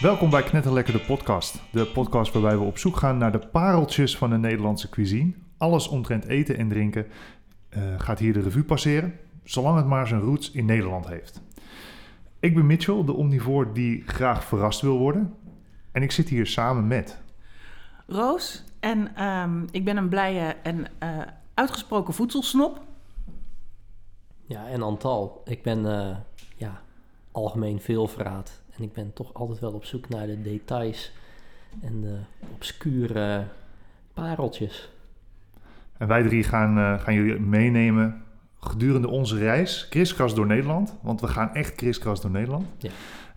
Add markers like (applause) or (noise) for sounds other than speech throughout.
Welkom bij Knetterlekker de podcast. De podcast waarbij we op zoek gaan naar de pareltjes van de Nederlandse cuisine. Alles omtrent eten en drinken eh, gaat hier de revue passeren, zolang het maar zijn roots in Nederland heeft. Ik ben Mitchell, de omnivoor die graag verrast wil worden. En ik zit hier samen met... Roos. En ehm, ik ben een blije en eh, uitgesproken voedselsnop. Ja, en Antal. Ik ben eh, ja, algemeen veelverraad. En ik ben toch altijd wel op zoek naar de details en de obscure pareltjes. En wij drie gaan, eh, gaan jullie meenemen gedurende onze reis, kriskras door Nederland. Want we gaan echt kriskras door Nederland. Ja.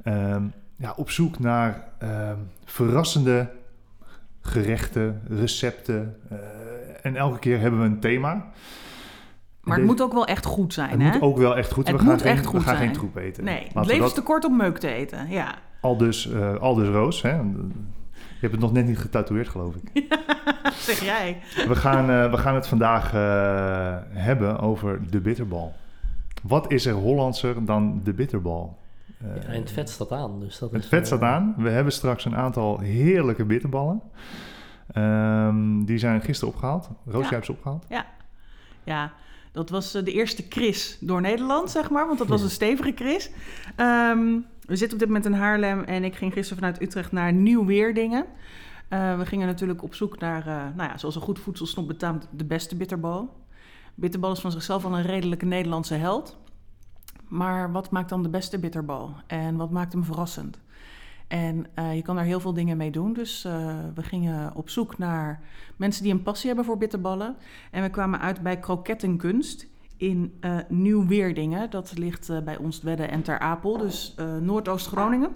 Ehm, ja, op zoek naar ehm, verrassende gerechten, recepten. eh, en elke keer hebben we een thema. Maar het Deze- moet ook wel echt goed zijn, Het hè? moet ook wel echt goed Het we gaan moet geen, echt goed We gaan zijn. geen troep eten. Nee, Laten het leven is te kort om meuk te eten. Ja, Al dus, eh, al dus Roos. Hè? Je hebt het nog net niet getatoeëerd, geloof ik. (laughs) zeg jij. We gaan, eh, we gaan het vandaag eh, hebben over de bitterbal. Wat is er Hollandser dan de bitterbal? Eh, Ja, en het vet staat aan. Dus dat het is, vet staat aan. We hebben straks een aantal heerlijke bitterballen. Ehm, die zijn gisteren opgehaald. Roos, Ja. jij hebt ze opgehaald? Ja, dat was eh, de eerste Chris door Nederland, zeg maar. Want dat was een stevige Chris. Ehm, we zitten op dit moment in Haarlem en ik ging gisteren vanuit Utrecht naar Nieuw-Weerdingen. Eh, we gingen natuurlijk op zoek naar, eh, nou ja, zoals een goed voedselsnop betaamt, de beste bitterbal. Bitterbal is van zichzelf al een redelijke Nederlandse held. Maar wat maakt dan de beste bitterbal? En wat maakt hem verrassend? En eh, je kan daar heel veel dingen mee doen. Dus eh, we gingen op zoek naar mensen die een passie hebben voor bitterballen. En we kwamen uit bij Krokettenkunst in eh Nieuw-Weerdingen. Dat ligt bij Oostwedde en Ter Apel, dus Noordoost-Groningen.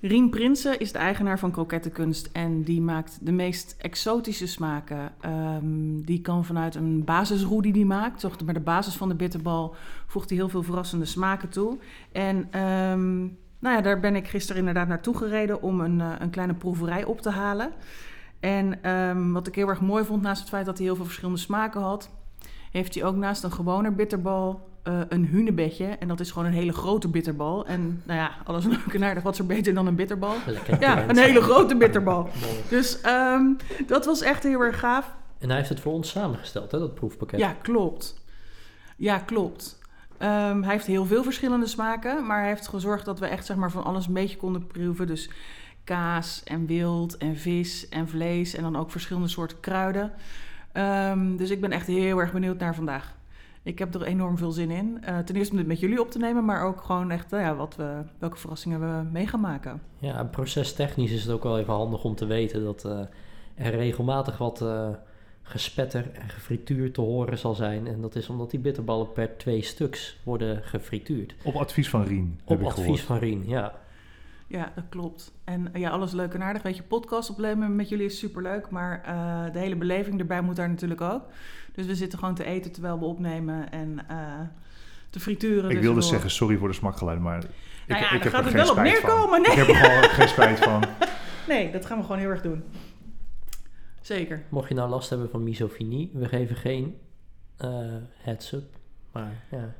Rien Prinsen is de eigenaar van Krokettenkunst en die maakt de meest exotische smaken. Ehm, die kan vanuit een basisroe die hij maakt, toch bij de basis van de bitterbal, voegt hij heel veel verrassende smaken toe. En ehm, nou ja, daar ben ik gisteren inderdaad naartoe gereden om een, eh, een kleine proeverij op te halen. En ehm, wat ik heel erg mooi vond, naast het feit dat hij heel veel verschillende smaken had, heeft hij ook naast een gewone bitterbal eh, een hunebedje. En dat is gewoon een hele grote bitterbal. En nou ja, alles (laughs) leuk en aardig, wat is er beter dan een bitterbal? Lekker Ja, een hele grote bitterbal. (laughs) Dus ehm, dat was echt heel erg gaaf. En hij heeft het voor ons samengesteld, hè, dat proefpakket. Ja, klopt. Ja, klopt. Ehm, hij heeft heel veel verschillende smaken, maar hij heeft gezorgd dat we echt zeg maar, van alles een beetje konden proeven. Dus kaas en wild en vis en vlees en dan ook verschillende soorten kruiden. Ehm, dus ik ben echt heel erg benieuwd naar vandaag. Ik heb er enorm veel zin in. Eh, ten eerste om dit met jullie op te nemen, maar ook gewoon echt nou ja, wat we, welke verrassingen we mee gaan maken. Ja, procestechnisch is het ook wel even handig om te weten dat eh, er regelmatig wat eh, gespetter en gefrituur te horen zal zijn. En dat is omdat die bitterballen per twee stuks worden gefrituurd. Op advies van Rien. heb Op advies gehoord. van Rien, ja. Ja, dat klopt. En eh, ja, alles leuk en aardig. Weet je, podcast opnemen met jullie is superleuk. Maar eh, de hele beleving erbij moet daar natuurlijk ook. Dus we zitten gewoon te eten terwijl we opnemen en eh, te frituren. Ik dus wilde zeggen, sorry voor de smakgeluiden, maar ik, Nou ja, ik heb gaat er het geen wel op neerkomen, nee. Ik heb er gewoon geen spijt van. (laughs) Nee, dat gaan we gewoon heel erg doen. Zeker. Mocht je nou last hebben van misofinie, we geven geen eh heads-up. Maar ja,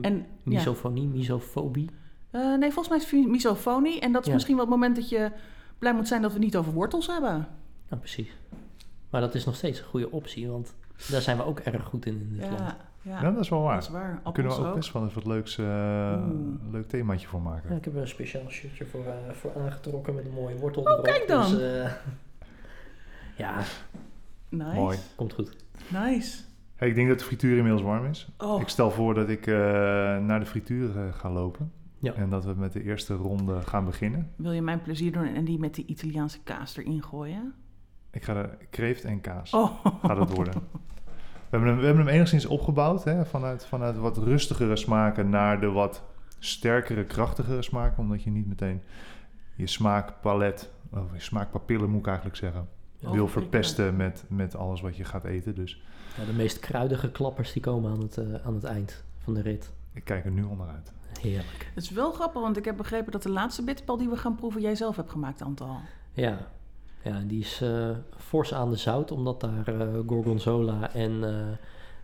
En ja. misofonie, misofobie. Eh, nee, volgens mij is het misofonie. En dat is Ja. misschien wel het moment dat je blij moet zijn dat we niet over wortels hebben. Nou, precies. Maar dat is nog steeds een goede optie, want daar zijn we ook erg goed in in dit land. Ja, ja, Ja, dat is wel waar. dat is waar. Daar kunnen we ook best wel even wat leuks, eh, leuk themaatje voor maken. Ja, ik heb er een speciaal shirtje voor, eh, voor aangetrokken met een mooie wortel Oh, erop. kijk dan. Dus, eh, ja, Nice. Mooi. komt goed. Nice. Hey, ik denk dat de frituur inmiddels warm is. Oh, Ik stel voor dat ik eh, naar de frituur eh, ga lopen. Ja. En dat we met de eerste ronde gaan beginnen. wil je mijn plezier doen en die met die Italiaanse kaas erin gooien? Ik ga er kreeft en kaas. Oh. Gaat het worden. We hebben hem, we hebben hem enigszins opgebouwd. Hè, vanuit, vanuit wat rustigere smaken naar de wat sterkere, krachtigere smaken. Omdat je niet meteen je smaakpalet, of je smaakpapillen moet ik eigenlijk zeggen, wil verpesten met, met alles wat je gaat eten. Dus Ja, de meest kruidige klappers die komen aan het, eh, aan het eind van de rit. ik kijk er nu onderuit. Heerlijk. Het is wel grappig, want ik heb begrepen dat de laatste bitterbal die we gaan proeven jij zelf hebt gemaakt, Antal. Ja, ja die is eh, fors aan de zout, omdat daar eh, gorgonzola en eh,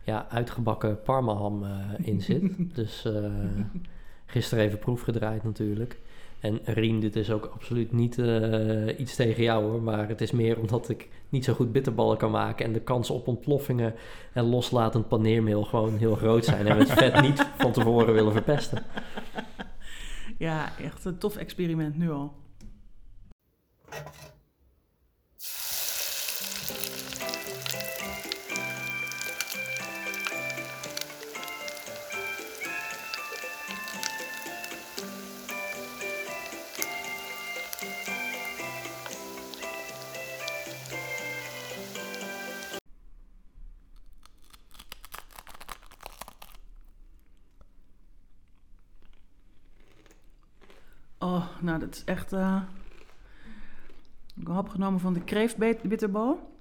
ja, uitgebakken parmaham eh, in zit. (laughs) dus eh, gisteren even proef gedraaid natuurlijk. En Rien, dit is ook absoluut niet eh, iets tegen jou hoor, maar het is meer omdat ik niet zo goed bitterballen kan maken en de kans op ontploffingen en loslatend paneermeel gewoon heel groot zijn en we het (laughs) vet niet van tevoren willen verpesten. Ja, echt een tof experiment nu al. Oh, nou, dat is echt. eh ik heb genomen van de kreeftbitterbal.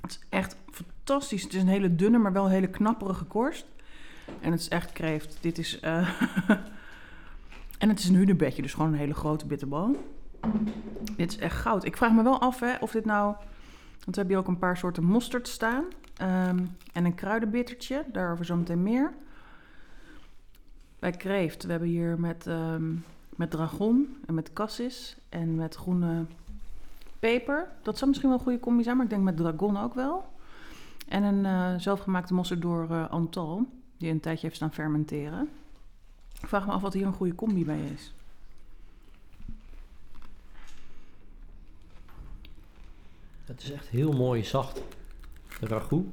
Het is echt fantastisch. Het is een hele dunne, maar wel hele knapperige korst. En het is echt kreeft. Dit is. eh, (laughs) en het is een hunebedje, dus gewoon een hele grote bitterbal. Dit is echt goud. Ik vraag me wel af hè, of dit nou. Want we hebben hier ook een paar soorten mosterd staan. Ehm, en een kruidenbittertje, daarover zometeen meer. Bij kreeft, we hebben hier met, ehm, met dragon en met cassis en met groene peper. Dat zou misschien wel een goede combi zijn, maar ik denk met dragon ook wel. En een eh, zelfgemaakte mosterd door eh, Antal, die een tijdje heeft staan fermenteren. Ik vraag me af wat hier een goede combi bij is. Het is echt heel mooi zacht. Ragout.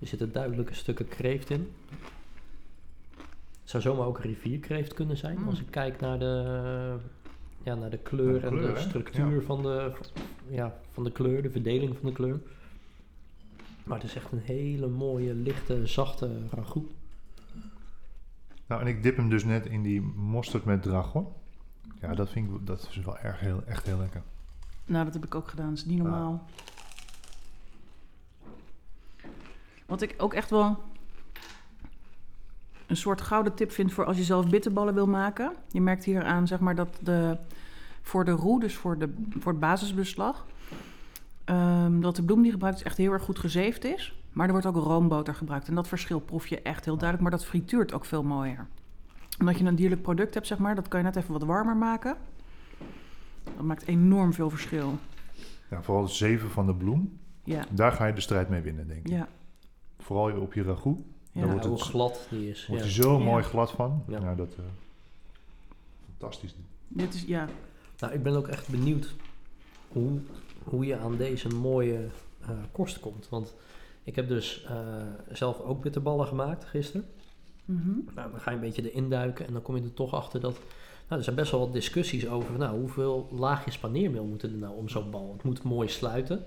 Er zitten duidelijke stukken kreeft in. Het zou zomaar ook rivierkreeft kunnen zijn. Mm. Als ik kijk naar de, ja, naar de kleur de en kleur, de structuur Ja. van, de, ja, van de kleur, de verdeling van de kleur. Maar het is echt een hele mooie, lichte, zachte ragout. Nou, en ik dip hem dus net in die mosterd met dragon. Ja, dat vind ik dat is wel erg heel, echt heel lekker. Nou, dat heb ik ook gedaan. Dat is niet normaal. Wat ik ook echt wel een soort gouden tip vind voor als je zelf bitterballen wil maken. Je merkt hier aan zeg maar, dat de, voor de roe, dus voor, de, voor het basisbeslag, ehm, dat de bloem die gebruikt is echt heel erg goed gezeefd is. Maar er wordt ook roomboter gebruikt. En dat verschil proef je echt heel duidelijk. Maar dat frituurt ook veel mooier. Omdat je een dierlijk product hebt, zeg maar, dat kan je net even wat warmer maken. Dat maakt enorm veel verschil. Ja, vooral het zeven van de bloem. Ja, Daar ga je de strijd mee winnen, denk ik. ja, Vooral op je ragout. Ja. Dan wordt het- hoe glad die is. Wordt ja. er zo Ja. mooi glad van. Ja. Dat... eh, fantastisch. Dit is, ja, Nou, ik ben ook echt benieuwd hoe, hoe je aan deze mooie eh korst komt. Want ik heb dus eh, zelf ook bitterballen gemaakt gisteren. Mhm. Nou, dan ga je een beetje erin duiken en dan kom je er toch achter dat... Nou, er zijn best wel wat discussies over nou, hoeveel laagjes paneermeel moeten er nou om zo'n bal. Het moet mooi sluiten.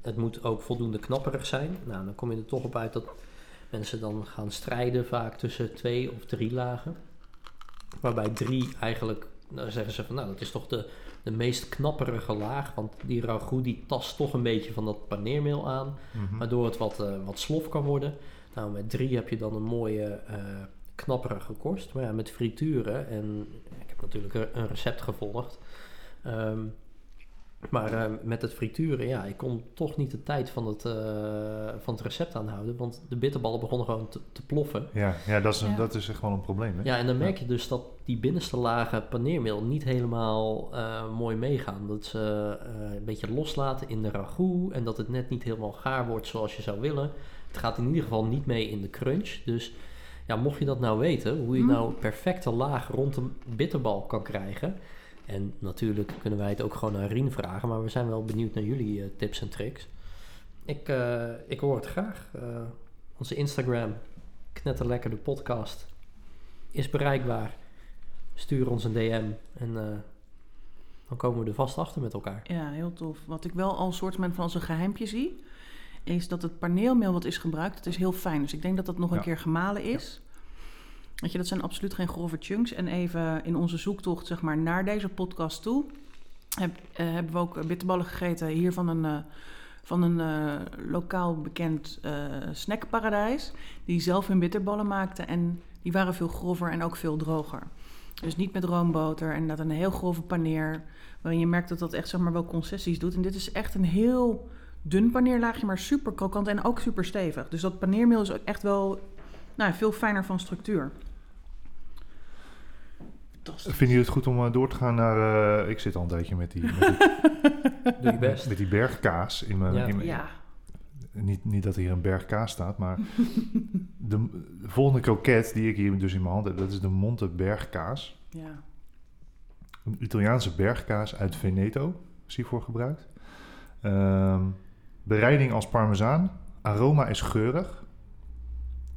Het moet ook voldoende knapperig zijn. Nou, dan kom je er toch op uit dat mensen dan gaan strijden vaak tussen twee of drie lagen. Waarbij drie eigenlijk, dan zeggen ze van nou, dat is toch de, de meest knapperige laag. Want die ragout die tast toch een beetje van dat paneermeel aan. Mhm. Waardoor het wat, eh, wat slof kan worden. Nou, met drie heb je dan een mooie eh, knapperige korst. Maar ja, met frituren, en ik heb natuurlijk een- een recept gevolgd. Ehm, maar eh, met het frituren, ja, ik kon toch niet de tijd van het, eh, van het recept aanhouden. Want de bitterballen begonnen gewoon te, te ploffen. Ja, ja, dat, is een, Ja. dat is echt wel een probleem. Hè? Ja, en dan merk je dus dat die binnenste lagen paneermeel niet helemaal eh, mooi meegaan. Dat ze eh, een beetje loslaten in de ragout en dat het net niet helemaal gaar wordt zoals je zou willen. Het gaat in ieder geval niet mee in de crunch. Dus ja, mocht je dat nou weten, hoe je Mm. nou perfecte laag rond een bitterbal kan krijgen. En natuurlijk kunnen wij het ook gewoon aan Rien vragen, maar we zijn wel benieuwd naar jullie eh, tips en tricks. Ik, eh, ik hoor het graag. Eh, onze Instagram, knetterlekker de podcast, is bereikbaar. Stuur ons een DM en eh, dan komen we er vast achter met elkaar. ja, heel tof. Wat ik wel al een soort van als een geheimpje zie, is dat het paneelmeel wat is gebruikt, het is heel fijn. Dus ik denk dat dat nog een Ja. keer gemalen is. Weet je, dat zijn absoluut geen grove chunks. En even in onze zoektocht zeg maar, naar deze podcast toe, eh, hebben we ook eh, bitterballen gegeten hier van een, eh, van een lokaal bekend snackparadijs. Die zelf hun bitterballen maakte en die waren veel grover en ook veel droger. Dus niet met roomboter en dat een heel grove paneer. Waarin je merkt dat dat echt zeg maar, wel concessies doet. En dit is echt een heel dun paneerlaagje, maar super krokant en ook super stevig. Dus dat paneermeel is ook echt wel nou, veel fijner van structuur. Fantastisch. Vinden jullie het goed om eh, door te gaan naar... eh, ik zit al een tijdje met die, met (laughs) die, Doe je best. met die bergkaas in mijn... Ja. in mijn- Ja. Niet, niet dat hier een berg kaas staat, maar (laughs) de, de volgende kroket die ik hier dus in mijn hand heb, dat is de Monte bergkaas. Ja. Een Italiaanse bergkaas uit Veneto is hiervoor gebruikt. Ehm, bereiding als parmezaan. Aroma is geurig.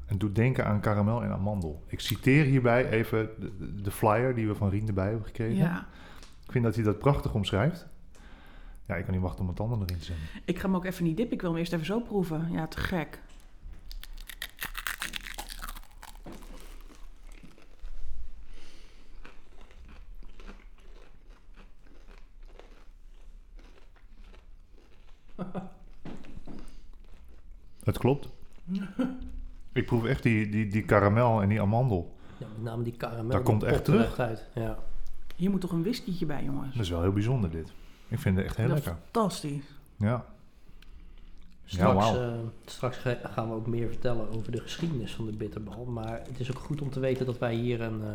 En doet denken aan karamel en amandel. Ik citeer hierbij even de, flyer die we van Rien erbij hebben gekregen. ja. Ik vind dat hij dat prachtig omschrijft. Ja, ik kan niet wachten om het tanden erin te zetten. Ik ga hem ook even niet dippen. Ik wil hem eerst even zo proeven. Ja, te gek. Het klopt. (laughs) ik proef echt die, die, die karamel en die amandel. Ja, met name die karamel. Daar komt dat echt er terug. uit. Ja. Hier moet toch een whiskytje bij, jongens. Dat is wel heel bijzonder dit. Ik vind het echt heel Dat is lekker. Fantastisch. Ja. Straks, eh, straks ga- gaan we ook meer vertellen over de geschiedenis van de bitterbal. Maar het is ook goed om te weten dat wij hier een eh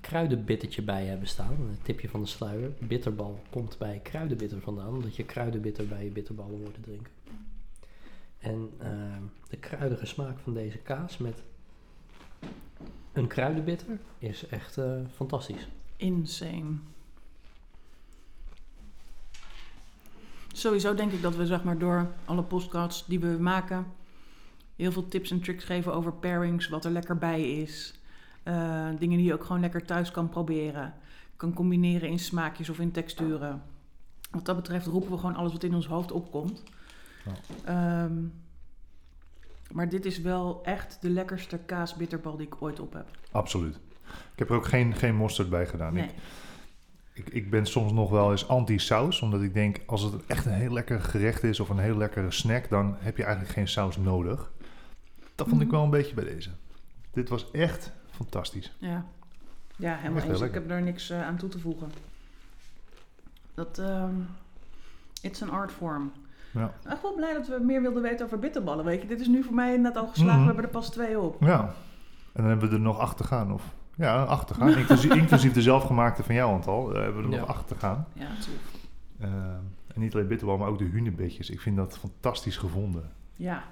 kruidenbittertje bij hebben staan. Een tipje van de sluier. Bitterbal komt bij kruidenbitter vandaan, omdat je kruidenbitter bij je bitterballen wordt drinken. En eh, de kruidige smaak van deze kaas met een kruidenbitter is echt eh, fantastisch. Insane. Sowieso denk ik dat we zeg maar door alle podcasts die we maken... heel veel tips en tricks geven over pairings, wat er lekker bij is. Eh, dingen die je ook gewoon lekker thuis kan proberen. Kan combineren in smaakjes of in texturen. Wat dat betreft roepen we gewoon alles wat in ons hoofd opkomt. Ehm, maar dit is wel echt de lekkerste kaasbitterbal die ik ooit op heb. Absoluut. Ik heb er ook geen, geen mosterd bij gedaan. Nee. Ik, ik, ik ben soms nog wel eens anti-saus, omdat ik denk, als het echt een heel lekker gerecht is of een heel lekkere snack, dan heb je eigenlijk geen saus nodig. Dat vond ik Mhm. wel een beetje bij deze. Dit was echt fantastisch. Ja, ja helemaal Echt eens. Ik heb daar niks eh, aan toe te voegen. Dat, ehm it's an art form. Ja. Echt wel blij dat we meer wilden weten over bitterballen. Weet je, dit is nu voor mij net al geslagen. Mhm. We hebben er pas twee op. ja. En dan hebben we er nog acht te gaan. Of, ja, acht te gaan. (laughs) Inclusief, inclusief de zelfgemaakte van jou, aantal. Daar hebben we er Ja. nog acht te gaan. Ja, natuurlijk. Eh, en niet alleen bitterbal, maar ook de hunebedjes. Ik vind dat fantastisch gevonden. Ja.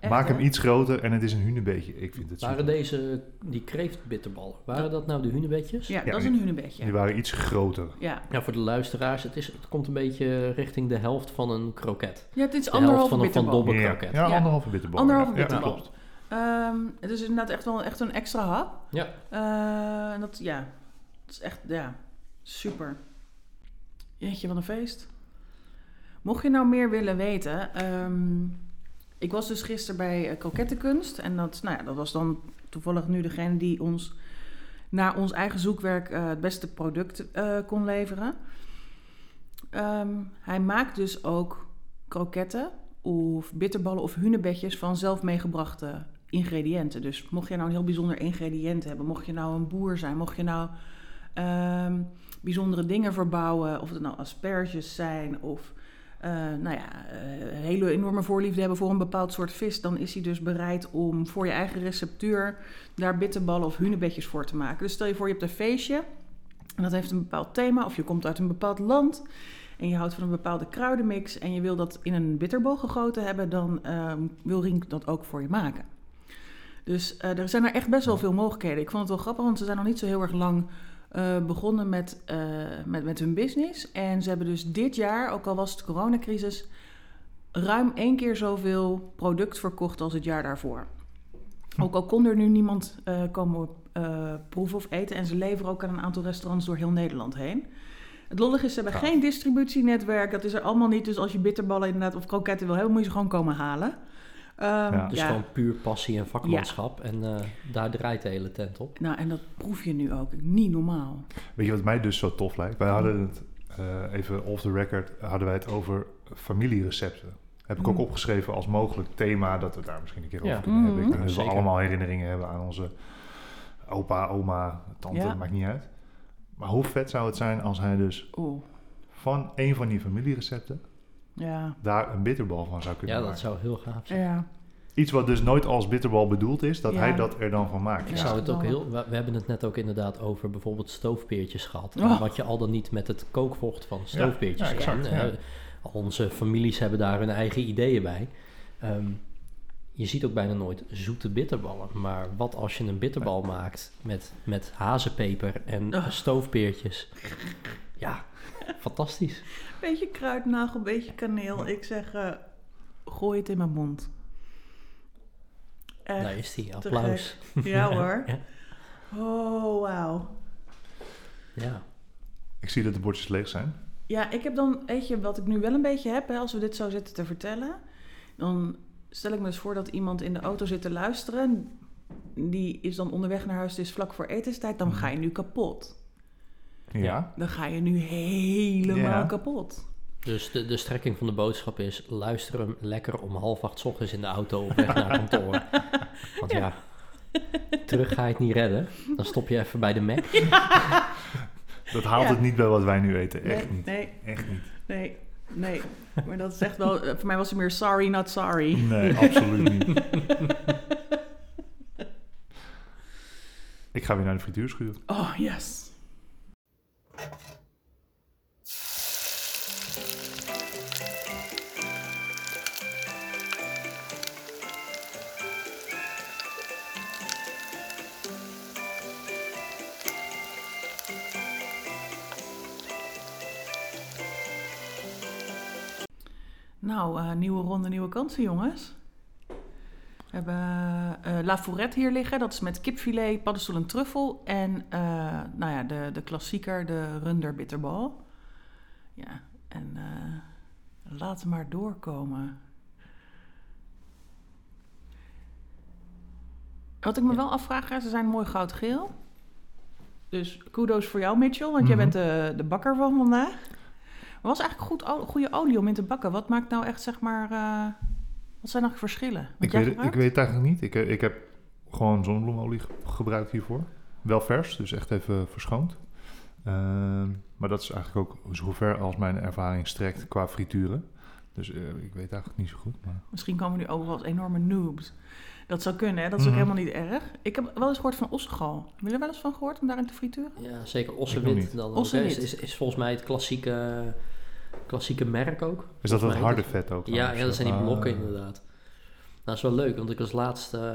Echt, Maak hem hè? iets groter en het is een hunebedje. Ik vind het Waren super. deze, die kreeftbitterballen, waren dat nou de hunebedjes? Ja, Ja, dat is een hunebedje. Die waren iets groter. Ja. Ja, voor de luisteraars, het, is, het komt een beetje richting de helft van een kroket. ja, dit is De helft anderhalve van een Van bitterbal. Ja, kroket. ja, Ja. anderhalve bitterbal. Anderhalve ja. Ja, bitterbal. klopt. Ehm, het is inderdaad echt wel echt een extra hap. Ja. Eh, en dat, ja, dat is echt, ja, super. Jeetje, wat een feest. Mocht je nou meer willen weten, ehm, ik was dus gisteren bij uh, Krokettenkunst. En dat, nou ja, dat was dan toevallig nu degene die ons naar ons eigen zoekwerk eh, het beste product eh, kon leveren. Ehm, hij maakt dus ook kroketten of bitterballen of hunebedjes van zelf meegebrachte ingrediënten. Dus mocht je nou een heel bijzonder ingrediënt hebben, mocht je nou een boer zijn, mocht je nou ehm, bijzondere dingen verbouwen, of het nou asperges zijn of eh, nou ja, eh, een hele enorme voorliefde hebben voor een bepaald soort vis, dan is hij dus bereid om voor je eigen receptuur daar bitterballen of hunebedjes voor te maken. Dus stel je voor je hebt een feestje en dat heeft een bepaald thema, of je komt uit een bepaald land en je houdt van een bepaalde kruidenmix en je wil dat in een bitterbal gegoten hebben, dan ehm, wil Rink dat ook voor je maken. Dus eh, er zijn er echt best wel veel mogelijkheden. Ik vond het wel grappig, want ze zijn nog niet zo heel erg lang eh, begonnen met, eh, met, met hun business. En ze hebben dus dit jaar, ook al was het coronacrisis, ruim één keer zoveel product verkocht als het jaar daarvoor. Ook al kon er nu niemand eh, komen proeven of eten. En ze leveren ook aan een aantal restaurants door heel Nederland heen. Het lollige is, ze hebben Gaaf. geen distributienetwerk. Dat is er allemaal niet. Dus als je bitterballen inderdaad of kroketten wil hebben, moet je ze gewoon komen halen. Ehm, Ja. Dus ja. gewoon puur passie en vakmanschap. En eh, daar draait de hele tent op. Nou, en dat proef je nu ook. Niet normaal. Weet je wat mij dus zo tof lijkt? Wij hadden het, eh, even off the record, hadden wij het over familierecepten. Heb ik ook Mm. opgeschreven als mogelijk thema dat we daar misschien een keer over Ja. kunnen hebben. Ik Mhm. denk dat we Zeker. allemaal herinneringen hebben aan onze opa, oma, tante, Ja. maakt niet uit. Maar hoe vet zou het zijn als hij dus Oeh, van een van die familierecepten ja. daar een bitterbal van zou kunnen Ja, dat maken? zou heel gaaf zijn. Ja. iets wat dus nooit als bitterbal bedoeld is, dat Ja. hij dat er dan van maakt. Ik Ja. zou het ook heel... We, we hebben het net ook inderdaad over bijvoorbeeld stoofpeertjes gehad. Oh. Wat je al dan niet met het kookvocht van stoofpeertjes ja, exact, kan. ja. Eh, al onze families hebben daar hun eigen ideeën bij. Ehm, je ziet ook bijna nooit zoete bitterballen. Maar wat als je een bitterbal maakt met, met hazenpeper en Oh. stoofpeertjes? Ja, fantastisch. Beetje kruidnagel, beetje kaneel. Ik zeg, eh, gooi het in mijn mond. Echt. Daar is die. Applaus. (laughs) Ja hoor. Ja. Oh, wauw. Ja. Ik zie dat de bordjes leeg zijn. Ja, ik heb dan, weet je, wat ik nu wel een beetje heb, hè, als we dit zo zitten te vertellen, dan stel ik me eens voor dat iemand in de auto zit te luisteren. Die is dan onderweg naar huis, het is vlak voor etenstijd, dan ga je nu kapot. Ja. Dan ga je nu helemaal Ja. kapot. Dus de, de strekking van de boodschap is: luister hem lekker om half acht 's ochtends in de auto op weg naar kantoor. (laughs) Want ja, terug ga je het niet redden. Dan stop je even bij de Mac. Dat haalt Ja. het niet bij wat wij nu eten. Echt nee, niet. Nee, Echt niet. nee, nee. Maar dat is echt wel, eh, voor mij was het meer sorry, not sorry. Nee, absoluut niet. (laughs) Ik ga weer naar de frituurschuur. Oh, yes. Nou, eh, nieuwe ronde, nieuwe kansen, jongens. We hebben eh La Fourette hier liggen. Dat is met kipfilet, paddenstoel en truffel. En eh, nou ja, de, de klassieker, de runder bitterbal. Ja, en eh laat maar doorkomen. Wat ik me Ja. wel afvraag, hè, ze zijn mooi goudgeel. Dus kudos voor jou, Mitchell, want jij Mhm. bent de, de bakker van vandaag. Was eigenlijk goed, goede olie om in te bakken. Wat maakt nou echt, zeg maar... wat zijn nog verschillen? Wat Ik jij weet, ik gebruikt? weet het eigenlijk niet. Ik, eh, ik heb gewoon zonnebloemolie ge- gebruikt hiervoor. Wel vers, dus echt even verschoond. Ehm, maar dat is eigenlijk ook zover als mijn ervaring strekt qua frituren. Dus eh, ik weet eigenlijk niet zo goed. Maar... Misschien komen we nu over als enorme noobs. Dat zou kunnen, hè? Dat is ook Mhm. helemaal niet erg. Ik heb wel eens gehoord van ossegal. Hebben jullie er wel eens van gehoord om daarin te frituren? Ja, zeker Ik niet. Dan is, is volgens mij het klassieke, klassieke merk ook. Is dat mij harde vet ook? Ja, ja, dat zijn die blokken Ah. inderdaad. Nou, dat is wel leuk, want ik was laatst eh,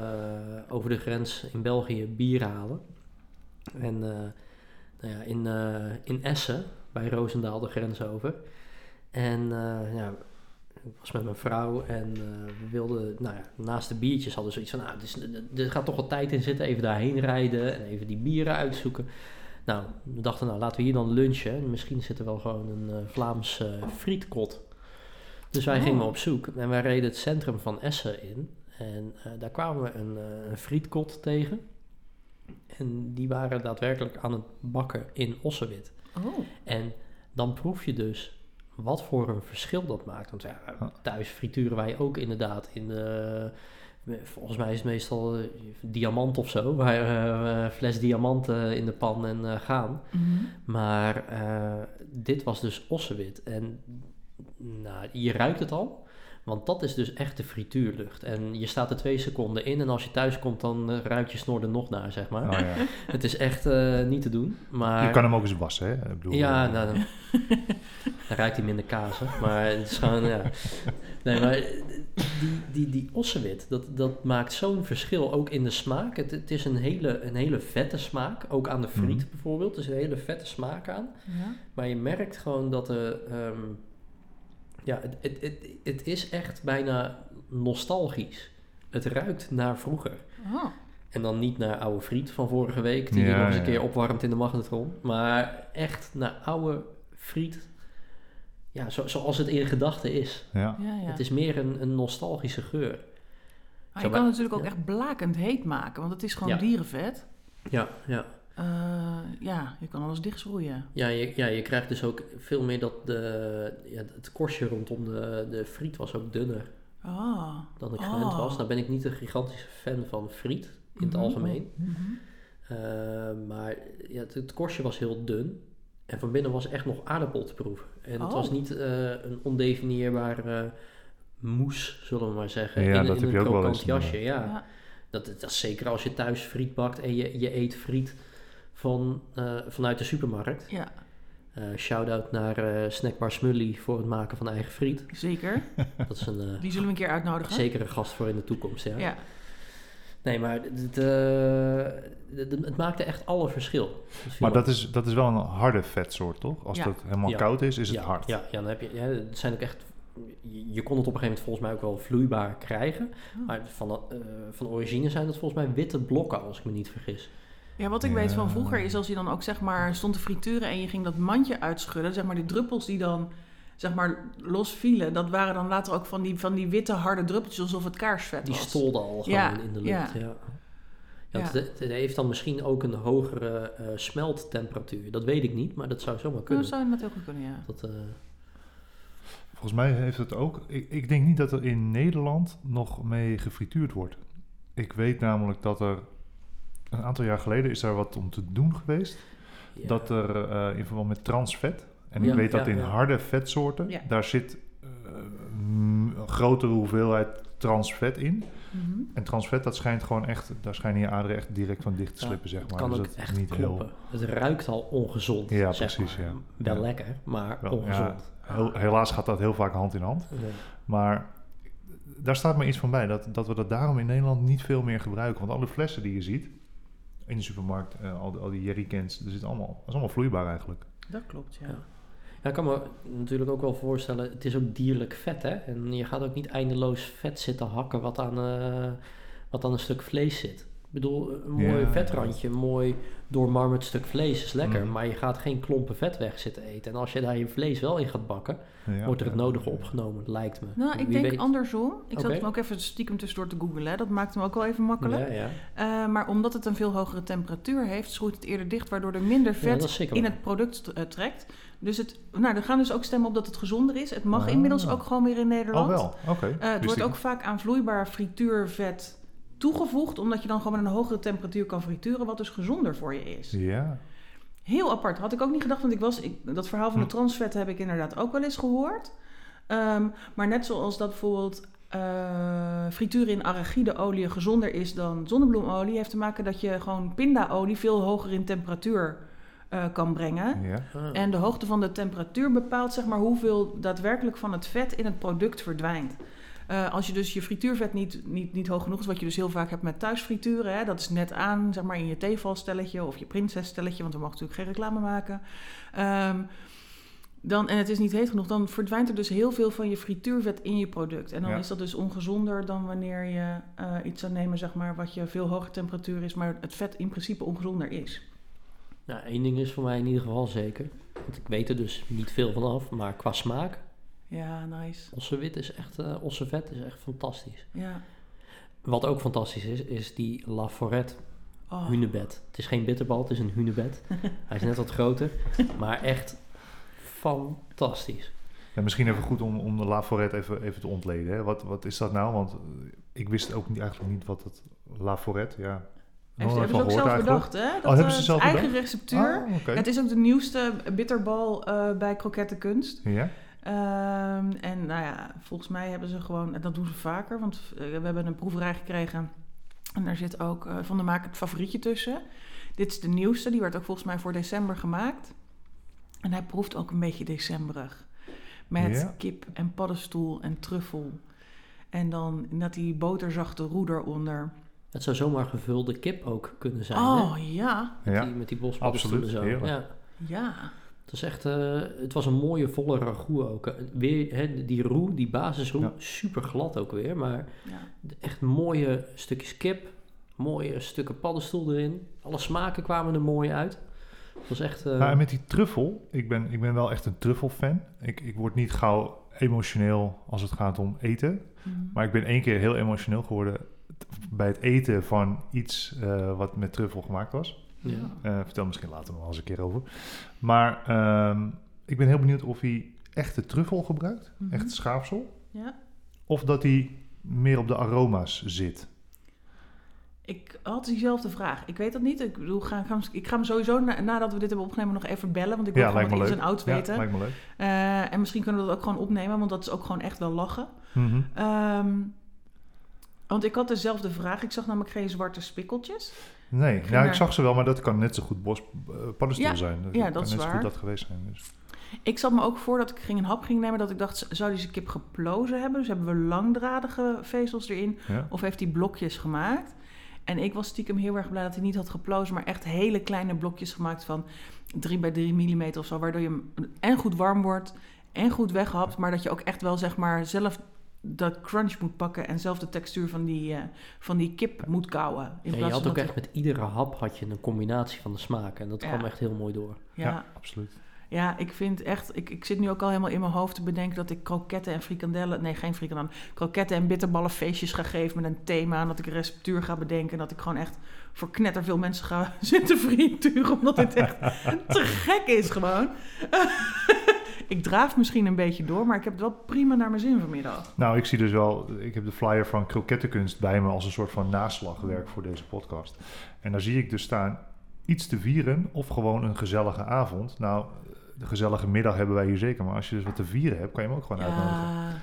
over de grens in België bier halen. En eh, nou ja, in, eh, in Essen, bij Roosendaal, de grens over. En eh, ja, ik was met mijn vrouw en eh, we wilden, nou ja, naast de biertjes hadden we zoiets van, nou, dus, er gaat toch wat tijd in zitten, even daarheen rijden en even die bieren uitzoeken. Nou, we dachten, nou, laten we hier dan lunchen. En misschien zit er wel gewoon een eh, Vlaams eh, frietkot. Dus wij Oh. gingen op zoek en wij reden het centrum van Essen in. En eh, daar kwamen we een, eh, een frietkot tegen. En die waren daadwerkelijk aan het bakken in ossewit. Oh. En dan proef je dus wat voor een verschil dat maakt. Want ja, thuis frituren wij ook inderdaad in de... Volgens mij is het meestal eh, diamant of zo. Waar eh, fles diamant eh, in de pan en gaan. Mhm. Maar dit was dus ossewit. En nou, je ruikt het al. Want dat is dus echt de frituurlucht. En je staat er twee seconden in. En als je thuis komt, dan eh, ruikt je snor er nog naar, zeg maar. Oh, ja. (laughs) Het is echt eh, niet te doen. Maar... Je kan hem ook eens wassen, hè? Ik bedoel, Ja, eh, nou, dan, (laughs) dan ruikt hij minder kaas, hè. Maar het is gewoon, ja. Nee, maar die, die, die ossewit, dat, dat maakt zo'n verschil ook in de smaak. Het, het is een hele, een hele vette smaak, ook aan de friet Mhm. bijvoorbeeld. Er is een hele vette smaak aan. Ja. Maar je merkt gewoon dat er, ehm, ja, het, het, het, het is echt bijna nostalgisch. Het ruikt naar vroeger. Oh. En dan niet naar oude friet van vorige week, die je nog eens een ja. keer opwarmt in de magnetron. Maar echt naar oude friet, ja, zo, zoals het in gedachten is. Ja. Ja, ja. Het is meer een, een nostalgische geur. Maar je kan het natuurlijk ook ja. echt blakend heet maken, want het is gewoon Ja. dierenvet. Ja, ja. Eh, ja, je kan alles dichtschroeien. Ja, je, ja, je krijgt dus ook veel meer dat de, ja, het korstje rondom de, de friet was ook dunner Ah. dan ik Oh. gewend was. Nou ben ik niet een gigantische fan van friet in het Mhm. algemeen. Mhm. Eh, maar ja, het, het korstje was heel dun. En van binnen was echt nog aardappel te proeven. En het Oh. was niet eh, een ondefinieerbaar eh, mousse, zullen we maar zeggen. Ja, in, dat in heb je een ook wel eens, jasje. Ja. Ja. Dat, dat is zeker als je thuis friet bakt en je, je eet friet van, eh, vanuit de supermarkt. Ja, Eh Shout-out naar eh Snackbar Smully voor het maken van eigen friet. zeker. (laughs) Dat is een eh, Die zullen we een keer uitnodigen. zekere gast voor in de toekomst. Ja. Ja. Nee, maar het, maakte echt alle verschil. viel Maar dat is, dat is wel een harde vetsoort, toch? Als Ja. het helemaal Ja. koud is, is het ja, hard. Ja, ja, dan heb je, ja, het zijn ook echt. Je, kon het op een gegeven moment volgens mij ook wel vloeibaar krijgen. Oh. Maar van, eh, van origine zijn het volgens mij witte blokken, als ik me niet vergis. Ja, wat ik weet van vroeger is als je dan ook zeg maar stond te frituren en je ging dat mandje uitschudden, zeg maar die druppels die dan zeg maar los vielen, dat waren dan later ook van die, van die witte harde druppeltjes alsof het kaarsvet Die was. stolde al gewoon Ja, in de ja. lucht. Ja. Ja. Ja. Het, het heeft dan misschien ook een hogere eh, smelttemperatuur. Dat weet ik niet, maar dat zou zomaar Dat kunnen. zou inderdaad heel goed kunnen, ja. Dat, eh, Volgens mij heeft het ook... Ik, ik denk niet dat er in Nederland nog mee gefrituurd wordt. Ik weet namelijk dat er... Een aantal jaar geleden is daar wat om te doen geweest. ja. Dat er eh, in verband met transvet... En ik Ja, weet dat ja, in ja. harde vetsoorten... Ja. daar zit eh, een grotere hoeveelheid transvet in. Mhm. En transvet, dat schijnt gewoon echt... Daar schijnen je aderen echt direct van dicht te Ja, slippen, zeg het maar. kan Dus ook dat is echt niet kloppen. Het ruikt al ongezond. Ja, zeg precies, maar. ja. Wel Ja. lekker, maar Wel, ongezond. Heel, helaas gaat dat heel vaak hand in hand. Ja. Maar daar staat me iets van bij, dat, dat we dat daarom in Nederland niet veel meer gebruiken. Want alle flessen die je ziet in de supermarkt, eh, al, die- al die jerrycans, dat is allemaal, dat is allemaal vloeibaar eigenlijk. Dat klopt, ja. Ja. Ja, ik kan me natuurlijk ook wel voorstellen, het is ook dierlijk vet, hè? En je gaat ook niet eindeloos vet zitten hakken wat aan, eh, wat aan een stuk vlees zit. Ik bedoel, een mooi Ja. vetrandje, een mooi doormarmerd stuk vlees is lekker, Mhm. maar je gaat geen klompen vet weg zitten eten. En als je daar je vlees wel in gaat bakken, Ja, wordt er het ja. nodige opgenomen, lijkt me. Nou, ik Wie denk weet- andersom. Ik zat Oké. hem ook even stiekem tussendoor te googlen. Hè. Dat maakt hem ook wel even makkelijk. Ja, ja. Eh, maar omdat het een veel hogere temperatuur heeft, schroeit het eerder dicht, waardoor er minder vet in het product eh, trekt. Dus het, nou, er gaan dus ook stemmen op dat het gezonder is. Het mag Ah. inmiddels ook gewoon weer in Nederland. Oh wel, oké. Eh, het Wist wordt ik ook vaak aan vloeibaar frituurvet toegevoegd, omdat je dan gewoon met een hogere temperatuur kan frituren, wat dus gezonder voor je is. Ja, Heel apart. Had ik ook niet gedacht, want ik was, ik, dat verhaal van de Hm. transvet heb ik inderdaad ook wel eens gehoord. Ehm, maar net zoals dat bijvoorbeeld eh frituur in arachideolie gezonder is dan zonnebloemolie, heeft te maken dat je gewoon pindaolie veel hoger in temperatuur eh, kan brengen. ja. Ah. En de hoogte van de temperatuur bepaalt zeg maar, hoeveel daadwerkelijk van het vet in het product verdwijnt. Eh, als je dus je frituurvet niet, niet, niet hoog genoeg is, wat je dus heel vaak hebt met thuisfrituren, hè, dat is net aan zeg maar, in je theevalstelletje of je prinsesstelletje, want we mogen natuurlijk geen reclame maken. Ehm, dan, en het is niet heet genoeg, dan verdwijnt er dus heel veel van je frituurvet in je product. En dan Ja. is dat dus ongezonder dan wanneer je eh, iets zou nemen, zeg maar, wat je veel hoger temperatuur is, maar het vet in principe ongezonder is. Nou, één ding is voor mij in ieder geval zeker. Want ik weet er dus niet veel van af, maar qua smaak, Ja, nice. ossewit is echt, eh ossevet is echt fantastisch. Ja. Wat ook fantastisch is, is die La Forêt Oh. hunebed. Het is geen bitterbal, het is een hunebed. (laughs) Hij is net wat groter, maar echt fantastisch. Ja, misschien even goed om, om de La Forêt even, even te ontleden. Hè. Wat, wat is dat nou? Want eh, ik wist ook niet, eigenlijk niet wat het La Forêt, ja. Heeft, hebben ze ook zelf gehoord bedacht, hè? Dat, Oh, hebben eh, ze het zelf eigen bedacht? receptuur. Ah, oké. Het is ook de nieuwste bitterbal eh, bij Krokettenkunst. Ja? Ehm, en nou ja, volgens mij hebben ze gewoon, en dat doen ze vaker, want eh, we hebben een proeverij gekregen. En daar zit ook eh, van de maker het favorietje tussen. Dit is de nieuwste, die werd ook volgens mij voor december gemaakt. En hij proeft ook een beetje decemberig. Met Ja. kip en paddenstoel en truffel. En dan net die boterzachte roe eronder. Het zou zomaar gevulde kip ook kunnen zijn. Oh hè? ja, Met, Ja. die, met die Absoluut, zo. heerlijk. Ja. ja. Het, is echt, eh, het was een mooie volle ragout ook. Eh, Weer, hè, die roe, die basisroe, Ja. super glad ook weer. Maar ja. echt mooie stukjes kip, mooie stukken paddenstoel erin. Alle smaken kwamen er mooi uit. Het was echt... Nou, en met die truffel, ik ben, ik ben wel echt een truffelfan. Ik, ik word niet gauw emotioneel als het gaat om eten. Mhm. Maar ik ben één keer heel emotioneel geworden bij het eten van iets eh, wat met truffel gemaakt was. Ja. Eh vertel misschien later nog wel eens een keer over. Maar ehm, ik ben heel benieuwd of hij echte truffel gebruikt, Mhm. echt schaafsel. ja. Of dat hij meer op de aroma's zit. Ik had diezelfde vraag. Ik weet dat niet. Ik, bedoel, ga, ga, ik ga hem sowieso, na- nadat we dit hebben opgenomen, nog even bellen. Want ik wil Ja, gewoon wat me ins leuk. en outs Ja, weten. lijkt me leuk. Eh, en misschien kunnen we dat ook gewoon opnemen, want dat is ook gewoon echt wel lachen. Mhm. Ehm, want ik had dezelfde vraag. Ik zag namelijk geen zwarte spikkeltjes. Nee, ja, ik zag ze wel, maar dat kan net zo goed bos paddenstoel Ja, zijn. Dus ja, dat kan is net zo waar. goed dat geweest zijn. Dus. Ik zat me ook voor dat ik ging een hap ging nemen, dat ik dacht, zou deze kip geplozen hebben? Dus hebben we langdradige vezels erin? Ja. Of heeft hij blokjes gemaakt? En ik was stiekem heel erg blij dat hij niet had geplozen, maar echt hele kleine blokjes gemaakt van 3 bij 3 mm of zo. Waardoor je hem en goed warm wordt en goed weghapt, maar dat je ook echt wel zeg maar zelf dat crunch moet pakken en zelf de textuur van die, eh, van die kip moet kouwen. In En je had ook echt met iedere hap had je een combinatie van de smaken. En dat Ja. kwam echt heel mooi door. Ja, Ja, ja. absoluut. ik vind echt, ik, ik zit nu ook al helemaal in mijn hoofd te bedenken dat ik kroketten en frikandellen, nee geen frikandellen, kroketten en bitterballen feestjes ga geven met een thema. En dat ik een receptuur ga bedenken en dat ik gewoon echt voor knetterveel mensen ga (laughs) zitten frituren, omdat dit echt te gek is gewoon. (laughs) ik draaf misschien een beetje door, maar ik heb het wel prima naar mijn zin vanmiddag. Nou, ik zie dus wel, ik heb de flyer van Krokettenkunst bij me als een soort van naslagwerk voor deze podcast. En daar zie ik dus staan iets te vieren of gewoon een gezellige avond. Nou, de gezellige middag hebben wij hier zeker, maar als je dus wat te vieren hebt, kan je hem ook gewoon uitnodigen.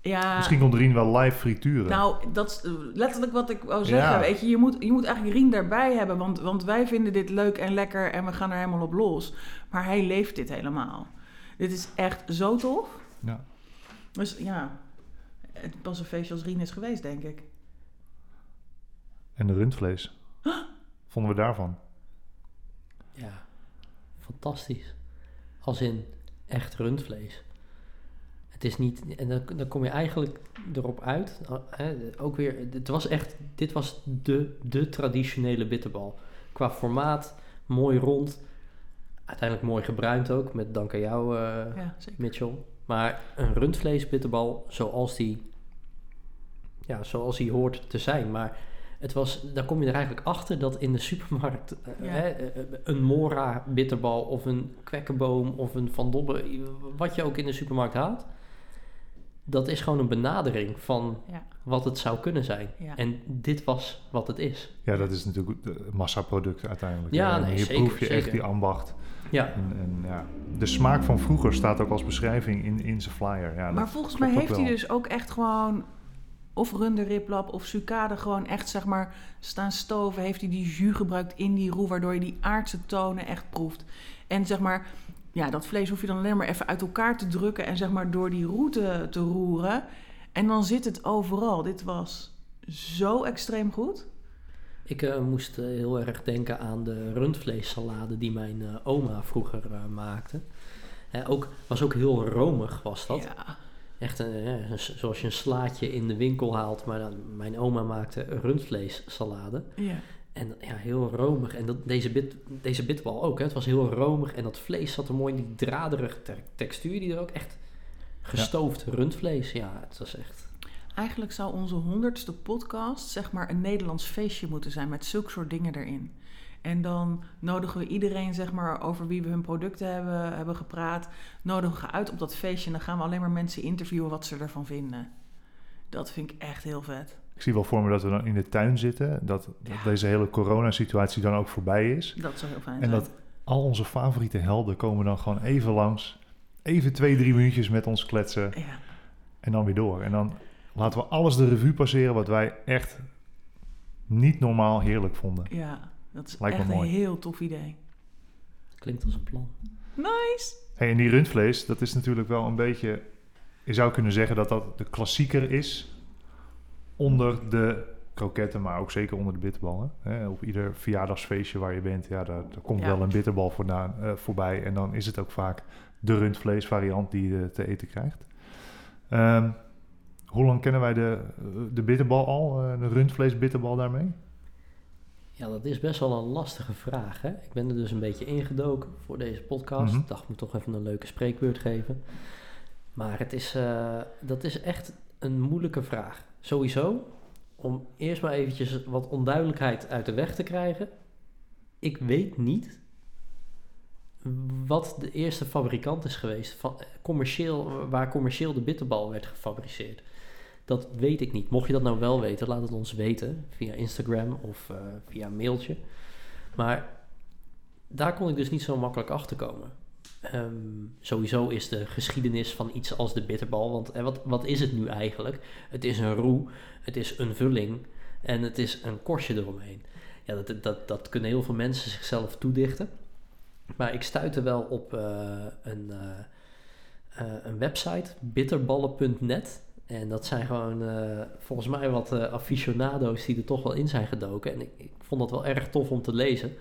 Ja. Misschien komt Rien wel live frituren. Nou, dat is letterlijk wat ik wou zeggen. Ja. Weet je, je moet, je moet eigenlijk Rien daarbij hebben. Want, want wij vinden dit leuk en lekker en we gaan er helemaal op los. Maar hij leeft dit helemaal. Dit is echt zo tof. ja. Dus ja, het was een feestje als Rien is geweest, denk ik. En de rundvlees. Vonden we daarvan? Ja, fantastisch. Als in echt rundvlees. Het is niet, en dan, dan kom je eigenlijk erop uit. uh, hè, ook weer, het was echt, dit was de, de traditionele bitterbal. Qua formaat, mooi rond. Uiteindelijk mooi gebruind ook, met dank aan jou, eh, Ja. Mitchell. Maar een rundvleesbitterbal zoals die, ja, zoals die hoort te zijn. Maar het was, daar kom je er eigenlijk achter dat in de supermarkt eh, Ja. hè, eh, een Mora bitterbal of een kwekkenboom of een Van Dobbe, wat je ook in de supermarkt haalt. Dat is gewoon een benadering van Ja. wat het zou kunnen zijn. Ja. En dit was wat het is. Ja, dat is natuurlijk massaproduct uiteindelijk. Ja, nee, hier zeker, proef je echt die ambacht. Ja, En, en, ja, de smaak van vroeger staat ook als beschrijving in, in zijn flyer. Ja, maar volgens mij heeft hij dus ook echt gewoon... Of runderriplap of sucade gewoon echt, zeg maar, staan stoven. Heeft hij die jus gebruikt in die roe, waardoor je die aardse tonen echt proeft. En zeg maar, ja, dat vlees hoef je dan alleen maar even uit elkaar te drukken... en zeg maar door die roe te, te roeren. En dan zit het overal. Dit was zo extreem goed. Ik eh, moest eh, heel erg denken aan de rundvleessalade die mijn eh, oma vroeger eh, maakte. Hè, ook, was ook heel romig was dat. Ja. Echt een, zoals je een slaatje in de winkel haalt. Maar dan, mijn oma maakte rundvleessalade. ja. En ja, heel romig. En dat, deze, bit, deze bitbal ook. Hè. Het was heel romig. En dat vlees zat er mooi in die draderige te- textuur. Die er ook echt gestoofd rundvlees. Ja, het was echt... Eigenlijk zou onze honderdste podcast zeg maar een Nederlands feestje moeten zijn met zulke soort dingen erin. En dan nodigen we iedereen zeg maar over wie we hun producten hebben, hebben gepraat, nodigen we uit op dat feestje en dan gaan we alleen maar mensen interviewen wat ze ervan vinden. Dat vind ik echt heel vet. Ik zie wel voor me dat we dan in de tuin zitten. Dat, dat Ja. deze hele coronasituatie dan ook voorbij is. Dat zou heel fijn En zijn. dat al onze favoriete helden komen dan gewoon even langs. Even twee, drie minuutjes met ons kletsen. Ja, En dan weer door. En dan laten we alles de revue passeren wat wij echt niet normaal heerlijk vonden. ja, dat is Lijkt me echt een heel tof idee. Klinkt als een plan. Nice! Hey, en die rundvlees, dat is natuurlijk wel een beetje... Je zou kunnen zeggen dat dat de klassieker is onder de kroketten, maar ook zeker onder de bitterballen. Hè? Op ieder verjaardagsfeestje waar je bent, ja, daar, daar komt Ja. wel een bitterbal voorna, eh, voorbij. En dan is het ook vaak de rundvleesvariant die je te eten krijgt. Ehm, hoe lang kennen wij de, de bitterbal al, eh, de rundvleesbitterbal daarmee? Ja, dat is best wel een lastige vraag. Hè? Ik ben er dus een beetje ingedoken voor deze podcast. Mhm. Ik dacht, ik moet toch even een leuke spreekbeurt geven. Maar het is, eh, dat is echt een moeilijke vraag. Sowieso, om eerst maar eventjes wat onduidelijkheid uit de weg te krijgen. Ik weet niet wat de eerste fabrikant is geweest van, commercieel, waar commercieel de bitterbal werd gefabriceerd. Dat weet ik niet. Mocht je dat nou wel weten, laat het ons weten via Instagram of eh, via een mailtje. Maar daar kon ik dus niet zo makkelijk achter komen. Ehm, sowieso is de geschiedenis van iets als de bitterbal, want eh, wat, wat is het nu eigenlijk? Het is een roe, het is een vulling en het is een korstje eromheen. Ja, dat, dat, dat kunnen heel veel mensen zichzelf toedichten. Maar ik stuitte wel op eh, een, een website, bitterballen.net. En dat zijn gewoon eh, volgens mij wat eh, aficionado's die er toch wel in zijn gedoken. En ik, ik vond dat wel erg tof om te lezen.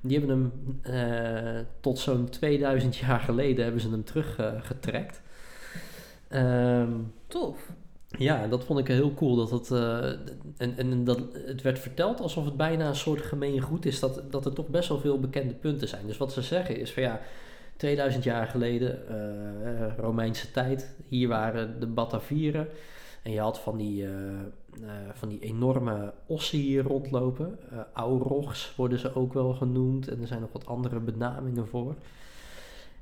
Die hebben hem eh, tot zo'n 2000 jaar geleden hebben ze hem teruggetrekt. Ehm Tof. ja, dat vond ik heel cool. Dat het, en, en dat, het werd verteld alsof het bijna een soort gemeen goed is. Dat, dat er toch best wel veel bekende punten zijn. Dus wat ze zeggen is van ja, 2000 jaar geleden, eh, Romeinse tijd. Hier waren de Batavieren. En je had van die, eh, eh, van die enorme ossen hier rondlopen. Eh aurochs worden ze ook wel genoemd. En er zijn nog wat andere benamingen voor.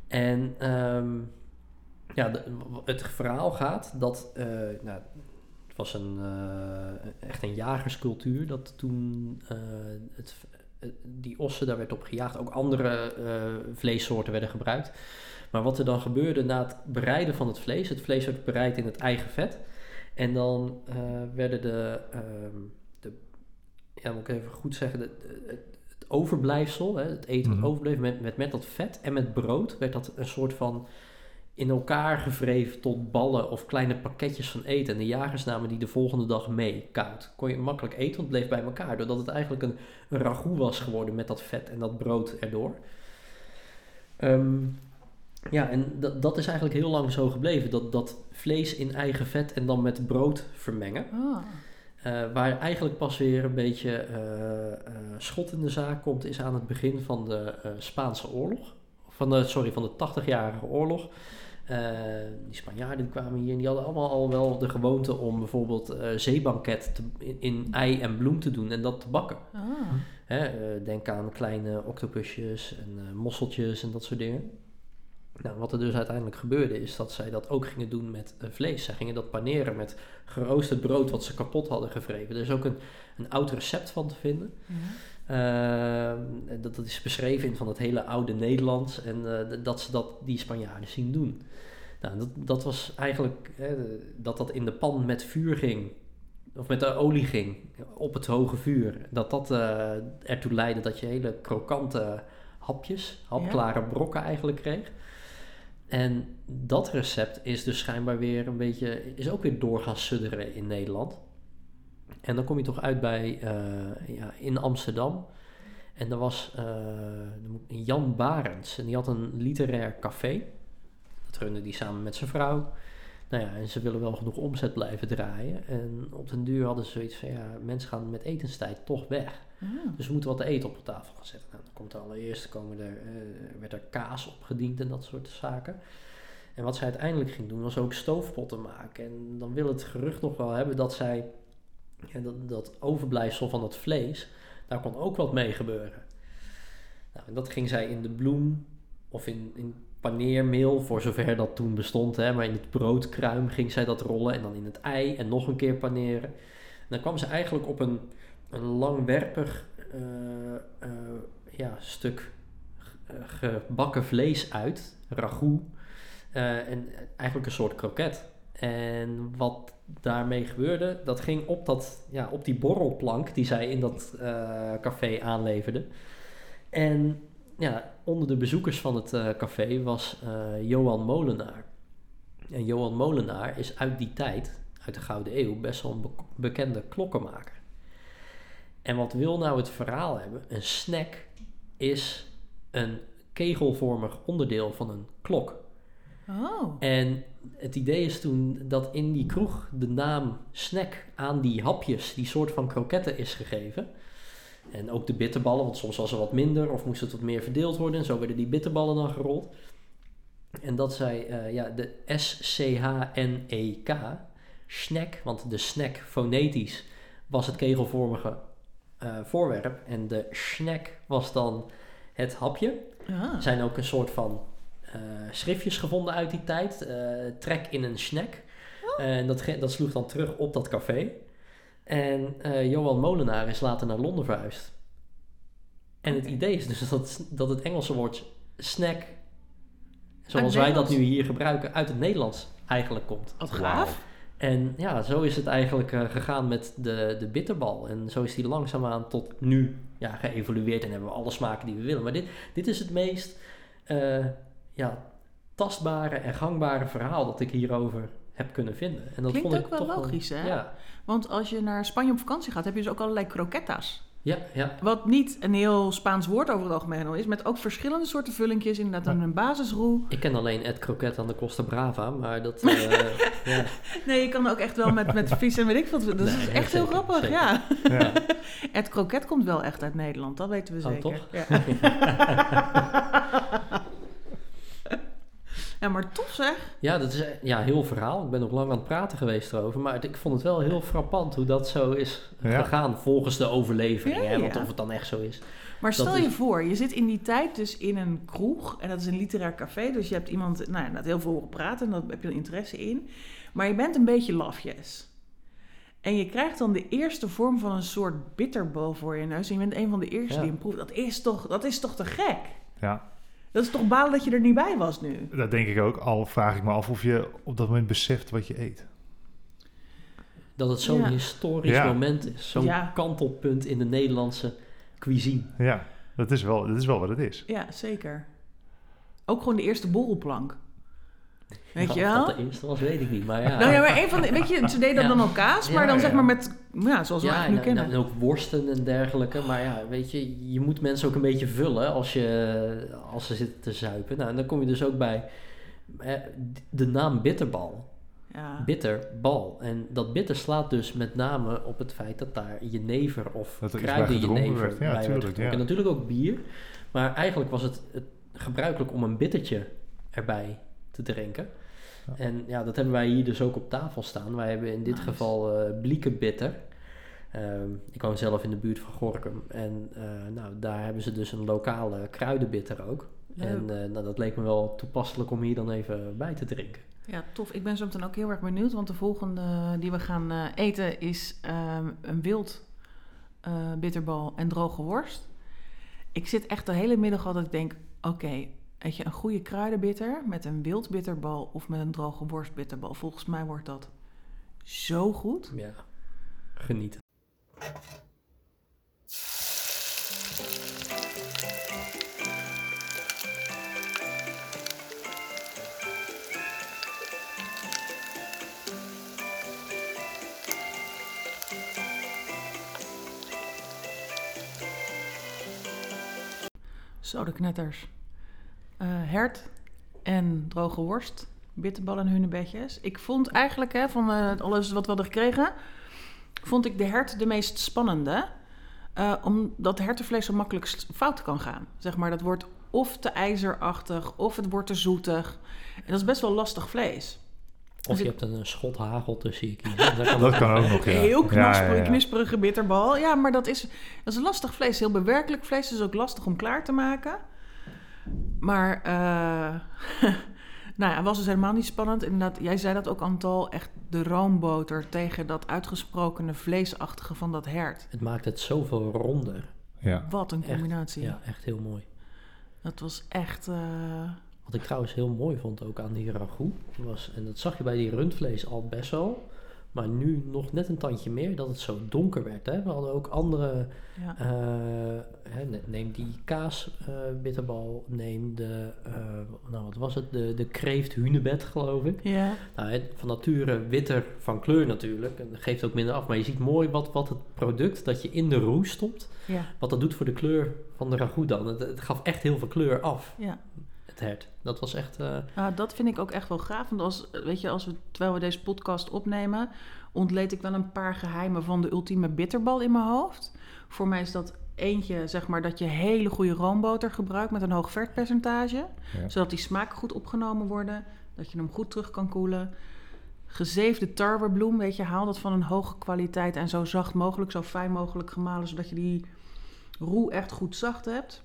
En ehm, ja, het verhaal gaat dat... nou, het was een, echt een jagerscultuur. Dat toen het, die ossen, daar werd op gejaagd. Ook andere eh, vleessoorten werden gebruikt. Maar wat er dan gebeurde na het bereiden van het vlees... Het vlees werd bereid in het eigen vet... En dan eh, werden de, ehm, de, ja moet ik even goed zeggen, de, de- het, overblijfsel, hè, het eten Mhm. wat overbleef met, met, met dat vet en met brood, werd dat een soort van in elkaar gevreven tot ballen of kleine pakketjes van eten. En de jagers namen die de volgende dag mee, koud. Kon je makkelijk eten, want het bleef bij elkaar. Doordat het eigenlijk een, een ragout was geworden met dat vet en dat brood erdoor. Ehm, ja, en dat, dat is eigenlijk heel lang zo gebleven. Dat, dat vlees in eigen vet en dan met brood vermengen. Ah. Eh, waar eigenlijk pas weer een beetje eh, schot in de zaak komt, is aan het begin van de Spaanse oorlog. Van de, sorry, van de 80-jarige oorlog. Eh, die Spanjaarden die kwamen hier en die hadden allemaal al wel de gewoonte om bijvoorbeeld eh zeebanket te, in, in ei en bloem te doen en dat te bakken. Ah. Hè, eh, denk aan kleine octopusjes en mosseltjes en dat soort dingen. Nou, wat er dus uiteindelijk gebeurde is dat zij dat ook gingen doen met vlees. Zij gingen dat paneren met geroosterd brood wat ze kapot hadden gevreven. Er is ook een, een oud recept van te vinden. Ja. Ehm, dat, dat is beschreven in van het hele oude Nederlands en eh, dat ze dat die Spanjaarden zien doen. Nou, dat, dat was eigenlijk hè, dat dat in de pan met vuur ging, of met de olie ging, op het hoge vuur. Dat dat eh, ertoe leidde dat je hele krokante hapjes, hapklare brokken eigenlijk kreeg. En dat recept is dus schijnbaar weer een beetje, is ook weer door gaan sudderen in Nederland. En dan kom je toch uit bij, eh, ja, in Amsterdam. En er was eh, Jan Barends en die had een literair café. Dat runde die samen met zijn vrouw. Nou ja, en ze willen wel genoeg omzet blijven draaien. En op den duur hadden ze zoiets van, ja, mensen gaan met etenstijd toch weg. Ah. Dus we moeten wat te eten op de tafel gaan zetten. Nou, dan komt er allereerst komen er, eh, werd er kaas opgediend en dat soort zaken. En wat zij uiteindelijk ging doen, was ook stoofpotten maken. En dan wil het gerucht nog wel hebben dat zij, ja, dat, dat overblijfsel van het vlees, daar kon ook wat mee gebeuren. Nou, en dat ging zij in de bloem of in, in paneermeel, voor zover dat toen bestond. Hè, maar in het broodkruim ging zij dat rollen en dan in het ei en nog een keer paneren. En dan kwam ze eigenlijk op een, een langwerpig eh, eh, ja, stuk gebakken vlees uit, ragout. Eh, en eigenlijk een soort kroket. En wat daarmee gebeurde, dat ging op, dat, ja, op die borrelplank die zij in dat eh, café aanleverde. En ja, onder de bezoekers van het eh, café was eh, Johan Molenaar. En Johan Molenaar is uit die tijd, uit de Gouden Eeuw, best wel een be- bekende klokkenmaker. En wat wil nou het verhaal hebben? Een snack is een kegelvormig onderdeel van een klok. Oh. En het idee is toen dat in die kroeg de naam snack aan die hapjes, die soort van kroketten, is gegeven. En ook de bitterballen, want soms was er wat minder of moest het wat meer verdeeld worden. En zo werden die bitterballen dan gerold. En dat zij eh, ja, de S-C-H-N-E-K, snack, want de snack fonetisch was het kegelvormige eh, voorwerp. En de snack was dan het hapje. Ah. Zijn ook een soort van schriftjes gevonden uit die tijd. Eh, trek in een snack. En dat, dat sloeg dan terug op dat café. En eh, Johan Molenaar is later naar Londen verhuisd. En het idee is dus (laughs) dat, dat het Engelse woord snack, zoals wij dat nu hier gebruiken, uit het Nederlands eigenlijk komt. Wat gaaf. En ja, zo is het eigenlijk eh, gegaan met de, de bitterbal. En zo is die langzaamaan tot nu ja, geëvolueerd en hebben we alle smaken die we willen. Maar dit, dit is het meest eh, ja, tastbare en gangbare verhaal dat ik hierover heb kunnen vinden. En dat Klinkt vond ik ook wel toch logisch, hè? Ja, Want als je naar Spanje op vakantie gaat, heb je dus ook allerlei croquetas. ja, ja. Wat niet een heel Spaans woord over het algemeen is, met ook verschillende soorten vullinkjes. Inderdaad, een basisroe. Ik ken alleen Ed Croquet aan de Costa Brava, maar dat... (laughs) eh, ja. Nee, je kan ook echt wel met, met vis en weet ik wat. Dat is echt zeker, heel grappig, zeker. ja. Ja. (laughs) Het kroket komt wel echt uit Nederland, dat weten we Oh, zeker. toch? Ja. (laughs) ja, maar tof zeg. Ja, dat is eh, ja, heel verhaal. Ik ben nog lang aan het praten geweest erover. Maar het- ik vond het wel heel frappant hoe dat zo is Ja. gegaan volgens de overlevering. Ja, hè? Want of het dan echt zo is. Maar stel je is- voor, je zit in die tijd dus in een kroeg. En dat is een literair café. Dus je hebt iemand, nou ja, dat heel veel horen praten. En daar heb je een interesse in. Maar je bent een beetje lafjes. En je krijgt dan de eerste vorm van een soort bitterbal voor je neus. En je bent een van de eerste Ja. die hem proeft. Dat is, toch, dat is toch te gek? ja, Dat is toch balen dat je er niet bij was nu? dat denk ik ook. Al vraag ik me af of je op dat moment beseft wat je eet. Dat het zo'n Ja. historisch Ja. moment is. Zo'n Ja. kantelpunt in de Nederlandse cuisine. Ja, dat is wel, dat is wel wat het is. Ja, zeker. Ook gewoon de eerste borrelplank. Weet Ja, je of wel? dat de eerste was, weet ik niet. Maar ja. Nou ja, maar een van de, weet je, ze deden Ja. dan ook kaas, maar Ja, dan ja. zeg maar met, ja, zoals we Ja, eigenlijk en, nu en, kennen. en ook worsten en dergelijke. Maar ja, weet je, je moet mensen ook een beetje vullen als, je, als ze zitten te zuipen. Nou, en dan kom je dus ook bij eh, de naam bitterbal. Ja. Bitterbal. En dat bitter slaat dus met name op het feit dat daar jenever of er iets bij kruiden gedronken jenever werd. Ja, bij werd tuurlijk, gedronken. ja. En natuurlijk ook bier. Maar eigenlijk was het, het gebruikelijk om een bittertje erbij te drinken. Ja. En ja, dat hebben wij hier dus ook op tafel staan. Wij hebben in dit Nice. geval eh blieke bitter. Ehm, ik woon zelf in de buurt van Gorkum. En eh, nou, daar hebben ze dus een lokale kruidenbitter ook. Leuk. En eh, nou, dat leek me wel toepasselijk om hier dan even bij te drinken. ja, tof. Ik ben zo meteen ook heel erg benieuwd, want de volgende die we gaan eh, eten is ehm, een wild eh, bitterbal en droge worst. Ik zit echt de hele middag altijd te denk, oké, weet je, een goede kruidenbitter met een wild bitterbal of met een droge worst bitterbal. Volgens mij wordt dat zo goed. Ja, genieten. Zo de knetters. Eh, hert en droge worst, bitterbal en hunebedjes. Ik vond eigenlijk, hè, van eh, alles wat we hadden gekregen, vond ik de hert de meest spannende. Eh, omdat hertenvlees zo makkelijk fout kan gaan. Zeg maar, dat wordt of te ijzerachtig, of het wordt te zoetig. En dat is best wel lastig vlees. Of Dus je ik- hebt een schot hagel tussen je kiezen. Dat kan (laughs) Dat kan ook nog, ja. Heel Ja, knasperig, ja, ja. knisperige bitterbal. Ja, maar dat is, dat is lastig vlees. Heel bewerkelijk vlees. Dus ook lastig om klaar te maken. Maar, eh (laughs) nou ja, het was dus helemaal niet spannend. Inderdaad, jij zei dat ook, Antal. Echt de roomboter tegen dat uitgesprokene vleesachtige van dat hert. Het maakt het zoveel ronder. Ja. Wat een Echt, combinatie. Ja, echt heel mooi. Dat was echt... eh, Wat ik trouwens heel mooi vond ook aan die ragout was, en dat zag je bij die rundvlees al best wel, maar nu nog net een tandje meer, dat het zo donker werd. Hè? We hadden ook andere, ja. eh, hè, ne- neem die kaas eh, neem de, eh, nou wat was het, de, de kreeft hunebed geloof ik. ja. Nou, hè, van nature witter van kleur natuurlijk, en dat geeft ook minder af, maar je ziet mooi wat, wat het product dat je in de roe stopt, ja, wat dat doet voor de kleur van de ragout dan. Het, het gaf echt heel veel kleur af, ja. Het hert. Dat was echt... eh, Nou, dat vind ik ook echt wel gaaf. Want als, weet je, als we, terwijl we deze podcast opnemen, ontleed ik wel een paar geheimen van de ultieme bitterbal in mijn hoofd. Voor mij is dat eentje, zeg maar, dat je hele goede roomboter gebruikt met een hoog vetpercentage. Ja. Zodat die smaken goed opgenomen worden. Dat je hem goed terug kan koelen. Gezeefde tarwebloem, weet je, haal dat van een hoge kwaliteit en zo zacht mogelijk, zo fijn mogelijk gemalen, zodat je die roe echt goed zacht hebt.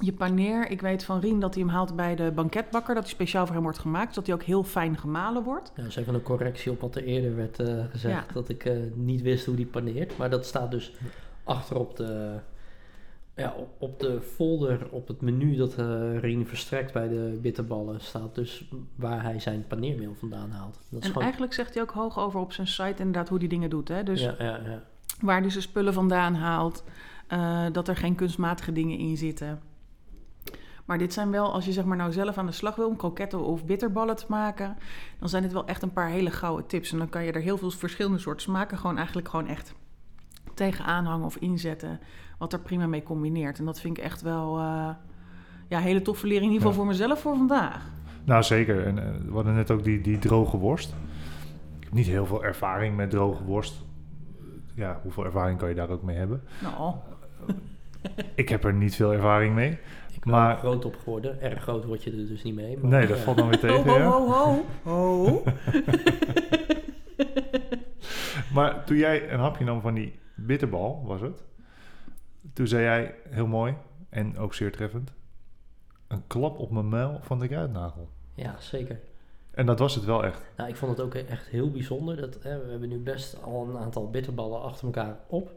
Je paneer, ik weet van Rien dat hij hem haalt bij de banketbakker, dat hij speciaal voor hem wordt gemaakt, zodat hij ook heel fijn gemalen wordt. Ja, dat is even een correctie op wat er eerder werd eh, gezegd. Ja. Dat ik eh, niet wist hoe die paneert. Maar dat staat dus achter op de, ja, op- de folder, op het menu dat eh Rien verstrekt bij de bitterballen. Staat dus waar hij zijn paneermeel vandaan haalt. Dat is En gewoon... eigenlijk zegt hij ook hoog over op zijn site inderdaad hoe hij dingen doet. Hè? Dus ja, ja, ja. waar hij zijn spullen vandaan haalt, eh, dat er geen kunstmatige dingen in zitten. Maar dit zijn wel, als je zeg maar nou zelf aan de slag wil om kroketten of bitterballen te maken, dan zijn dit wel echt een paar hele gouden tips. En dan kan je er heel veel verschillende soorten smaken gewoon eigenlijk gewoon echt tegenaan hangen of inzetten, wat er prima mee combineert. En dat vind ik echt wel eh, ja, hele toffe lering, in ieder geval Ja. voor mezelf voor vandaag. Nou, zeker. En eh, we hadden net ook die, die droge worst. Ik heb niet heel veel ervaring met droge worst. Ja, hoeveel ervaring kan je daar ook mee hebben? Nou, Ik heb er niet veel ervaring mee. Maar- groot op geworden. Erg groot word je er dus niet mee. Maar, Nee, dat ja. valt dan weer (laughs) tegen. ho, ho, ho. (laughs) Maar toen jij een hapje nam van die bitterbal, was het? Toen zei jij, heel mooi en ook zeer treffend, een klap op mijn muil van de kruidnagel. Ja, zeker. En dat was het wel echt. Nou, ik vond het ook echt heel bijzonder. Dat, hè, we hebben nu best al een aantal bitterballen achter elkaar op.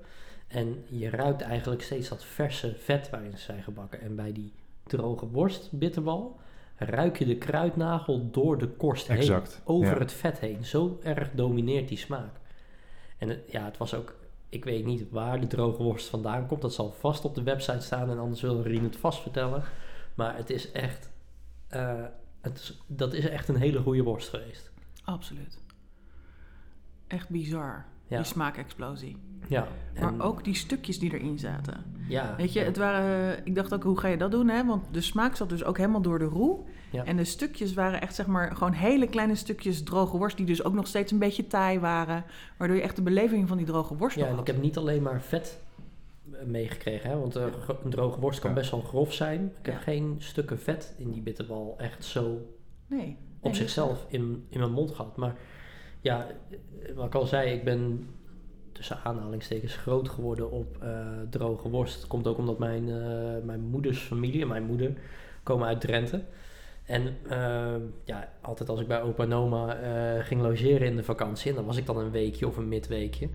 En je ruikt eigenlijk steeds dat verse vet waarin ze zijn gebakken. En bij die droge worst bitterbal ruik je de kruidnagel door de korst heen. Exact. Over Ja. het vet heen. Zo erg domineert die smaak. En het- ja, het was ook... Ik weet niet waar de droge worst vandaan komt. Dat zal vast op de website staan. En anders wil Rien het vast vertellen. Maar het is echt... eh, het is, dat is echt een hele goede worst geweest. Absoluut. Echt bizar, Ja. die smaakexplosie. Ja, en- Maar ook die stukjes die erin zaten. Ja, Weet je, het waren, ik dacht ook, hoe ga je dat doen? Hè? Want de smaak zat dus ook helemaal door de roe. Ja. En de stukjes waren echt, zeg maar, gewoon hele kleine stukjes droge worst... die dus ook nog steeds een beetje taai waren. Waardoor je echt de beleving van die droge worst ja, nog en had. ik heb niet alleen maar vet eh, meegekregen, hè, want eh, een droge worst kan best wel grof zijn. Ik heb Ja. geen stukken vet in die bitterbal echt zo Nee. op zichzelf in, in mijn mond gehad. Maar ja, wat ik al zei, ik ben tussen aanhalingstekens groot geworden op eh, droge worst. Komt ook omdat mijn, eh, mijn moeders familie mijn moeder komen uit Drenthe. En eh, ja, altijd als ik bij opa en oma ging logeren in de vakantie, en dan was ik dan een weekje of een midweekje.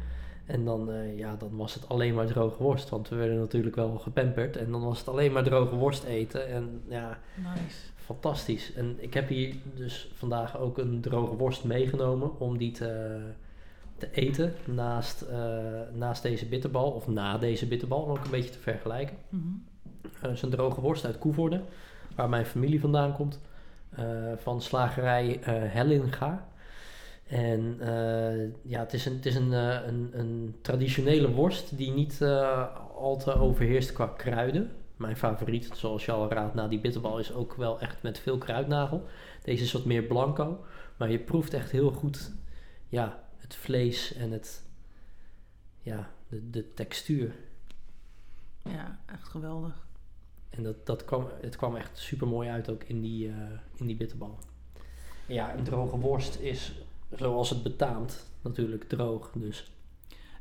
En dan, ja, dan was het alleen maar droge worst, want we werden natuurlijk wel gepamperd. En dan was het alleen maar droge worst eten. En ja, Nice. Fantastisch. En ik heb hier dus vandaag ook een droge worst meegenomen om die te, te eten naast, eh, naast deze bitterbal. Of na deze bitterbal, om ook een beetje te vergelijken. Het is een droge worst uit Koevoorde, waar mijn familie vandaan komt. eh, van slagerij Hellinga. En ja, het is, een, het is een, een, een traditionele worst die niet al te overheerst qua kruiden. Mijn favoriet, zoals je al raadt, na die bitterbal is ook wel echt met veel kruidnagel. Deze is wat meer blanco, maar je proeft echt heel goed ja, het vlees en het, ja, de, de textuur. Ja, echt geweldig. En dat, dat kwam, het kwam echt super mooi uit ook in die, eh, in die bitterbal. Ja, een droge worst is zoals het betaamt natuurlijk droog. Dus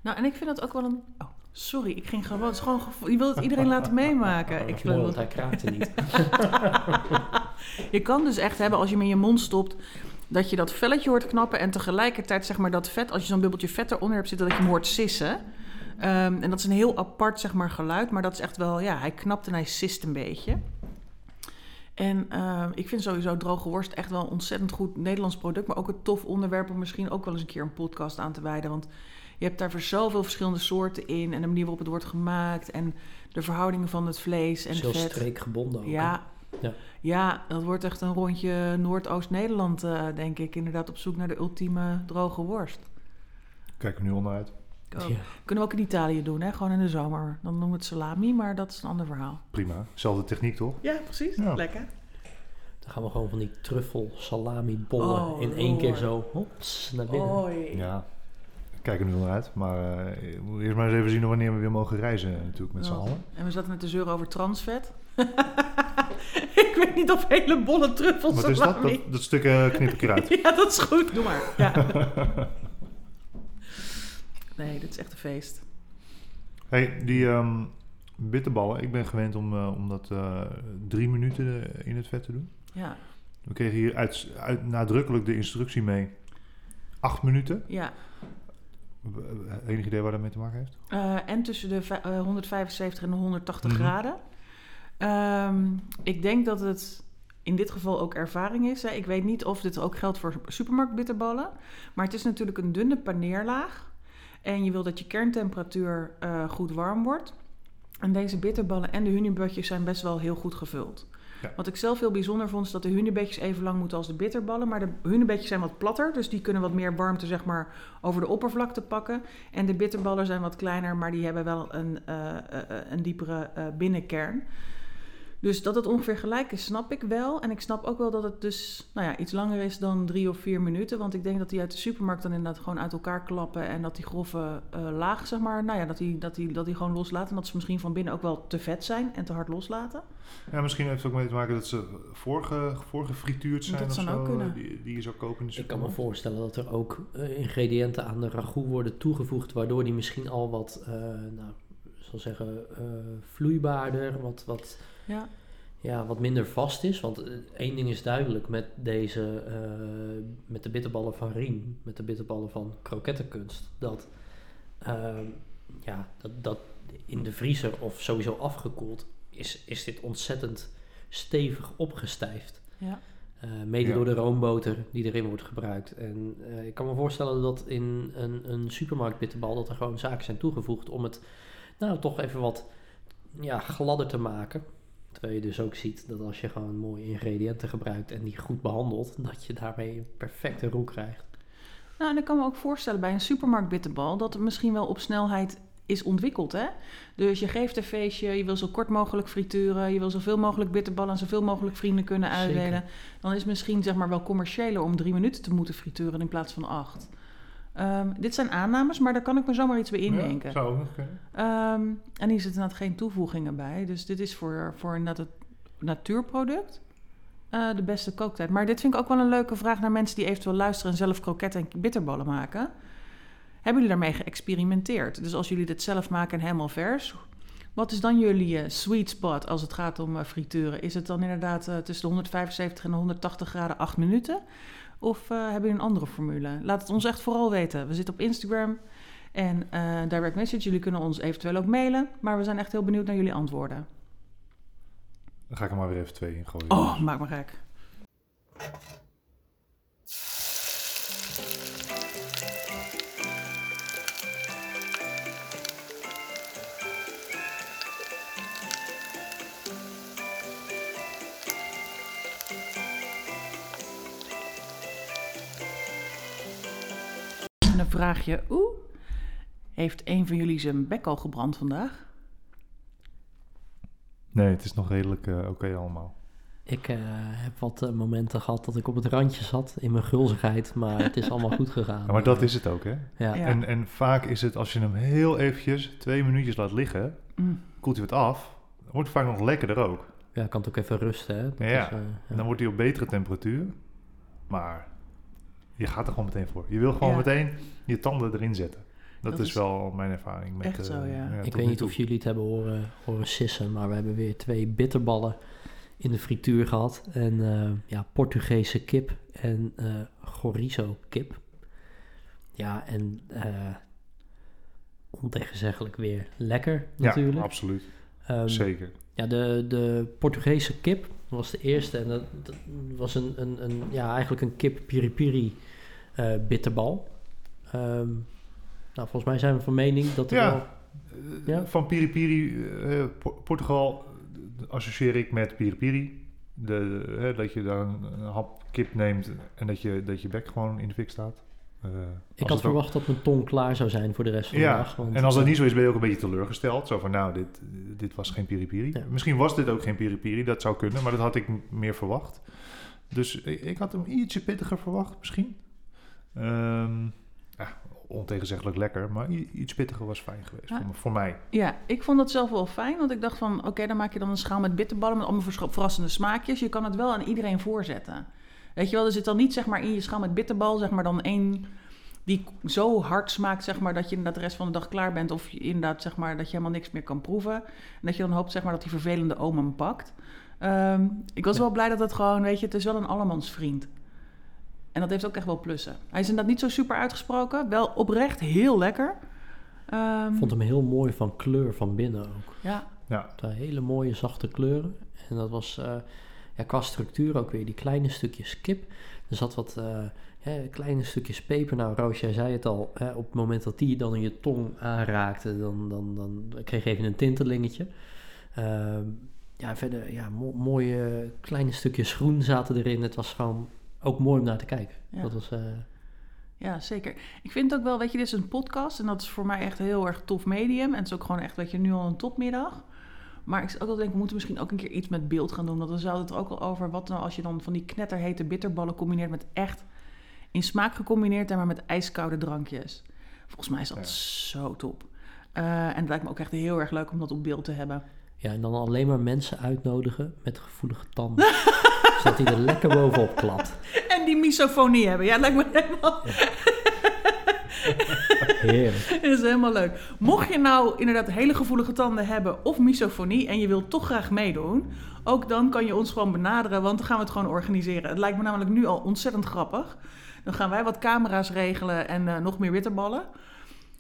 Nou, en ik vind dat ook wel een... Oh, sorry, ik ging gewoon... Het is gewoon gevo- je wilt het iedereen laten meemaken. Ik mooi, dat- want hij kraakte niet. (laughs) Je kan dus echt hebben als je hem in je mond stopt... dat je dat velletje hoort knappen... en tegelijkertijd zeg maar dat vet... als je zo'n bubbeltje vet eronder hebt zitten... dat je hem hoort sissen. Ehm, en dat is een heel apart zeg maar, geluid... maar dat is echt wel... ja, hij knapt en hij sist een beetje. En ehm, ik vind sowieso droge worst echt wel een ontzettend goed Nederlands product... maar ook een tof onderwerp om misschien ook wel eens een keer een podcast aan te wijden... want je hebt daar voor zoveel verschillende soorten in... en de manier waarop het wordt gemaakt... en de verhoudingen van het vlees en vet. streekgebonden ook. hè? Ja. Ja. Ja. dat wordt echt een rondje Noordoost-Nederland, eh, denk ik. Inderdaad op zoek naar de ultieme droge worst. Kijk er nu onderuit. Ja. Kunnen we ook in Italië doen, hè? gewoon in de zomer. Dan noemen we het salami, maar dat is een ander verhaal. Prima. Zelfde techniek toch? Ja, precies. Ja. Lekker. Dan gaan we gewoon van die truffel salami bollen Oh, in één keer zo hops, naar binnen. Ja. Kijk er nu onderuit. Maar eh, we moeten eerst maar eens even zien wanneer we weer mogen reizen natuurlijk met z'n allen. En we zaten net te zeuren over transvet. (laughs) ik weet niet of hele bolle truffels Wat is dat? Dat, dat stuk eh, knip ik eruit. (laughs) Ja, dat is goed. Doe maar. Ja. (laughs) nee, dit is echt een feest. Hey, die, ehm, Bitterballen, ik ben gewend om, eh, om dat drie minuten in het vet te doen. Ja, We kregen hier uit, uit, nadrukkelijk de instructie mee. Acht minuten. ja. W- Enig idee waar dat mee te maken heeft? Eh, en tussen de vij- eh, 175 en de 180 Mhm. graden. Ehm, ik denk dat het in dit geval ook ervaring is. Hè. Ik weet niet of dit ook geldt voor supermarktbitterballen. Maar het is natuurlijk een dunne paneerlaag. En je wil dat je kerntemperatuur eh, goed warm wordt. En deze bitterballen en de hunebedjes zijn best wel heel goed gevuld. Wat ik zelf heel bijzonder vond, is dat de hunebedjes even lang moeten als de bitterballen. Maar de hunebedjes zijn wat platter, dus die kunnen wat meer warmte zeg maar, over de oppervlakte pakken. En de bitterballen zijn wat kleiner, maar die hebben wel een, eh, eh, eh, een diepere binnenkern. Dus dat het ongeveer gelijk is, snap ik wel. En ik snap ook wel dat het dus nou ja, iets langer is dan drie of vier minuten. Want ik denk dat die uit de supermarkt dan inderdaad gewoon uit elkaar klappen. En dat die grove eh, laag, zeg maar, nou ja, dat die, dat, die, dat die gewoon loslaten. En dat ze misschien van binnen ook wel te vet zijn en te hard loslaten. Ja, misschien heeft het ook mee te maken dat ze vorige, vorige frituurd zijn Dat of zou zo, ook kunnen. Die, die je zou kopen in de Ik kan me supermarkt. voorstellen dat er ook eh, ingrediënten aan de ragout worden toegevoegd, waardoor die misschien al wat, eh nou, ik zal zeggen, eh, vloeibaarder, wat, wat, Ja, ja, wat minder vast is. Want eh, één ding is duidelijk met deze, eh, met de bitterballen van Riem, met de bitterballen van Krokettenkunst, dat, ehm, ja, dat, dat in de vriezer of sowieso afgekoeld is, is dit ontzettend stevig opgestijfd. ja. Eh, mede Ja. door de roomboter die erin wordt gebruikt. En eh, ik kan me voorstellen dat in een, een supermarktbitterbal... dat er gewoon zaken zijn toegevoegd om het nou toch even wat ja, gladder te maken. Terwijl je dus ook ziet dat als je gewoon mooie ingrediënten gebruikt... en die goed behandelt, dat je daarmee een perfecte roe krijgt. Nou, en ik kan me ook voorstellen bij een supermarktbitterbal dat het misschien wel op snelheid is ontwikkeld. Hè? Dus je geeft een feestje, je wil zo kort mogelijk frituren, je wil zoveel mogelijk bitterballen aan zoveel mogelijk vrienden kunnen Zeker. uitdelen. Dan is het misschien zeg maar wel commerciëler om drie minuten te moeten frituren in plaats van acht. Ehm, dit zijn aannames, maar daar kan ik me zomaar iets bij indenken. Ja, zou ook nog kunnen. Ehm, en hier zitten inderdaad geen toevoegingen bij. Dus dit is voor, voor het natuurproduct eh, de beste kooktijd. Maar dit vind ik ook wel een leuke vraag naar mensen die eventueel luisteren en zelf kroketten en bitterballen maken. Hebben jullie daarmee geëxperimenteerd? Dus als jullie dit zelf maken en helemaal vers, wat is dan jullie eh, sweet spot als het gaat om eh, frituren? Is het dan inderdaad tussen de 175 en de 180 graden 8 minuten? Of eh, hebben jullie een andere formule? Laat het ons echt vooral weten. We zitten op Instagram en eh, direct message. Jullie kunnen ons eventueel ook mailen. Maar we zijn echt heel benieuwd naar jullie antwoorden. Dan ga ik er maar weer even twee in gooien. Oh, maak me gek. Vraag je, oeh, heeft een van jullie zijn bek al gebrand vandaag? Nee, het is nog redelijk eh, oké allemaal. Ik eh, heb wat eh, momenten gehad dat ik op het randje zat in mijn gulzigheid, maar het is allemaal goed gegaan. (laughs) Ja, maar dat is het ook, hè? Ja, Ja. En, en vaak is het, als je hem heel eventjes, twee minuutjes laat liggen, Mm. koelt hij wat af, dan wordt het vaak nog lekkerder ook. ja, ik kan het ook even rusten. Hè? Dat Ja, is, eh, En dan wordt hij op betere temperatuur. Maar je gaat er gewoon meteen voor. Je wil gewoon Ja. meteen je tanden erin zetten. Dat, Dat is, is wel mijn ervaring. Met, echt eh, zo, ja. Ik weet niet toe. of jullie het hebben horen, horen sissen, maar we hebben weer twee bitterballen in de frituur gehad. En eh, ja, Portugese kip en eh chorizo kip. Ja, en eh ontegenzeggelijk weer lekker natuurlijk. Ja, absoluut. Ehm, Zeker. Ja, de, de Portugese kip was de eerste. En dat, dat was een, een, een, ja, eigenlijk een kip piri-piri eh, bitterbal. Ehm, nou, volgens mij zijn we van mening dat er Ja. wel... Eh, Ja. Van Piri Piri, eh, Po- Portugal associeer ik met Piri Piri. De, de- hè, dat je dan een hap kip neemt en dat je, dat je bek gewoon in de fik staat. Eh, Ik had ook- verwacht dat mijn tong klaar zou zijn voor de rest van de dag. Want en als dat eh, niet zo is, ben je ook een beetje teleurgesteld. Zo van, nou, dit, dit was geen piri piri. Ja. Misschien was dit ook geen piri piri, dat zou kunnen, maar dat had ik meer verwacht. Dus ik, ik had hem ietsje pittiger verwacht, misschien. Ehm ja, ontegenzeggelijk lekker, maar iets pittiger was fijn geweest Ja. voor, voor mij. Ja, ik vond dat zelf wel fijn, want ik dacht van, oké, dan maak je dan een schaal met bitterballen met allemaal verrassende smaakjes. Je kan het wel aan iedereen voorzetten. Weet je wel, er zit dan niet zeg maar in je schaal met bitterbal, zeg maar dan één die zo hard smaakt, zeg maar, dat je inderdaad de rest van de dag klaar bent. Of je inderdaad, zeg maar, dat je helemaal niks meer kan proeven. En dat je dan hoopt, zeg maar, dat die vervelende oom hem pakt. Ehm, ik was Ja. wel blij dat het gewoon, weet je, het is wel een allemansvriend. En dat heeft ook echt wel plussen. Hij is inderdaad niet zo super uitgesproken. Wel oprecht heel lekker. Ik vond hem heel mooi van kleur van binnen ook. Ja, Ja, hele mooie zachte kleuren. En dat was eh, ja, qua structuur ook weer die kleine stukjes kip. Er zat wat eh, hè, kleine stukjes peper. Nou, Roos, jij zei het al. Hè, op het moment dat die dan in je tong aanraakte, dan, dan, dan kreeg je even een tintelingetje. Ehm, ja, verder, ja, mo- mooie kleine stukjes groen zaten erin. Het was gewoon ook mooi om naar te kijken. Ja. Dat was, eh, Ja, zeker. Ik vind het ook wel, weet je, dit is een podcast en dat is voor mij echt een heel erg tof medium. En het is ook gewoon echt, weet je, nu al een topmiddag. Maar ik zou ook wel denken, we moeten misschien ook een keer iets met beeld gaan doen. Want we zouden het er ook al over, wat nou als je dan van die knetterhete bitterballen combineert met echt in smaak gecombineerd en maar met ijskoude drankjes. Volgens mij is dat Ja. zo top. Eh, en het lijkt me ook echt heel erg leuk om dat op beeld te hebben. ja, en dan alleen maar mensen uitnodigen met gevoelige tanden. (laughs) zodat hij er lekker bovenop klapt. (laughs) En die misofonie hebben. Ja, het lijkt me helemaal... Heerlijk. Dat (laughs) is helemaal leuk. Mocht je nou inderdaad hele gevoelige tanden hebben of misofonie en je wilt toch graag meedoen, ook dan kan je ons gewoon benaderen, want dan gaan we het gewoon organiseren. Het lijkt me namelijk nu al ontzettend grappig. Dan gaan wij wat camera's regelen en eh, nog meer bitterballen.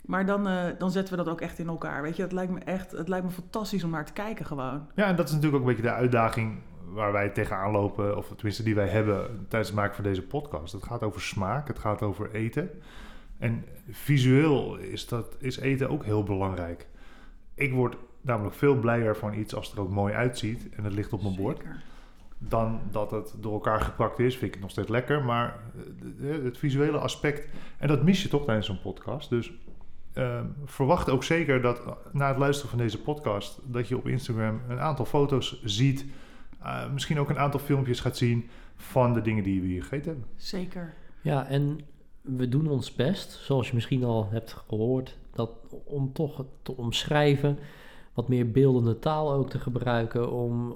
Maar dan, eh, dan zetten we dat ook echt in elkaar. Weet je, het lijkt me echt, het lijkt me fantastisch om naar te kijken gewoon. Ja, en dat is natuurlijk ook een beetje de uitdaging waar wij tegenaan lopen, of tenminste die wij hebben tijdens het maken van deze podcast. Het gaat over smaak, het gaat over eten. En visueel is, dat, is eten ook heel belangrijk. Ik word namelijk veel blijer van iets als het er ook mooi uitziet en het ligt op mijn bord. Zeker. Dan dat het door elkaar geplakt is, vind ik het nog steeds lekker. Maar eh, het visuele aspect, en dat mis je toch tijdens zo'n podcast. Dus eh, verwacht ook zeker dat eh, na het luisteren van deze podcast, dat je op Instagram een aantal foto's ziet. eh, misschien ook een aantal filmpjes gaat zien van de dingen die we hier gegeten hebben. Zeker. Ja, en we doen ons best, zoals je misschien al hebt gehoord, dat, om toch te omschrijven, wat meer beeldende taal ook te gebruiken, om,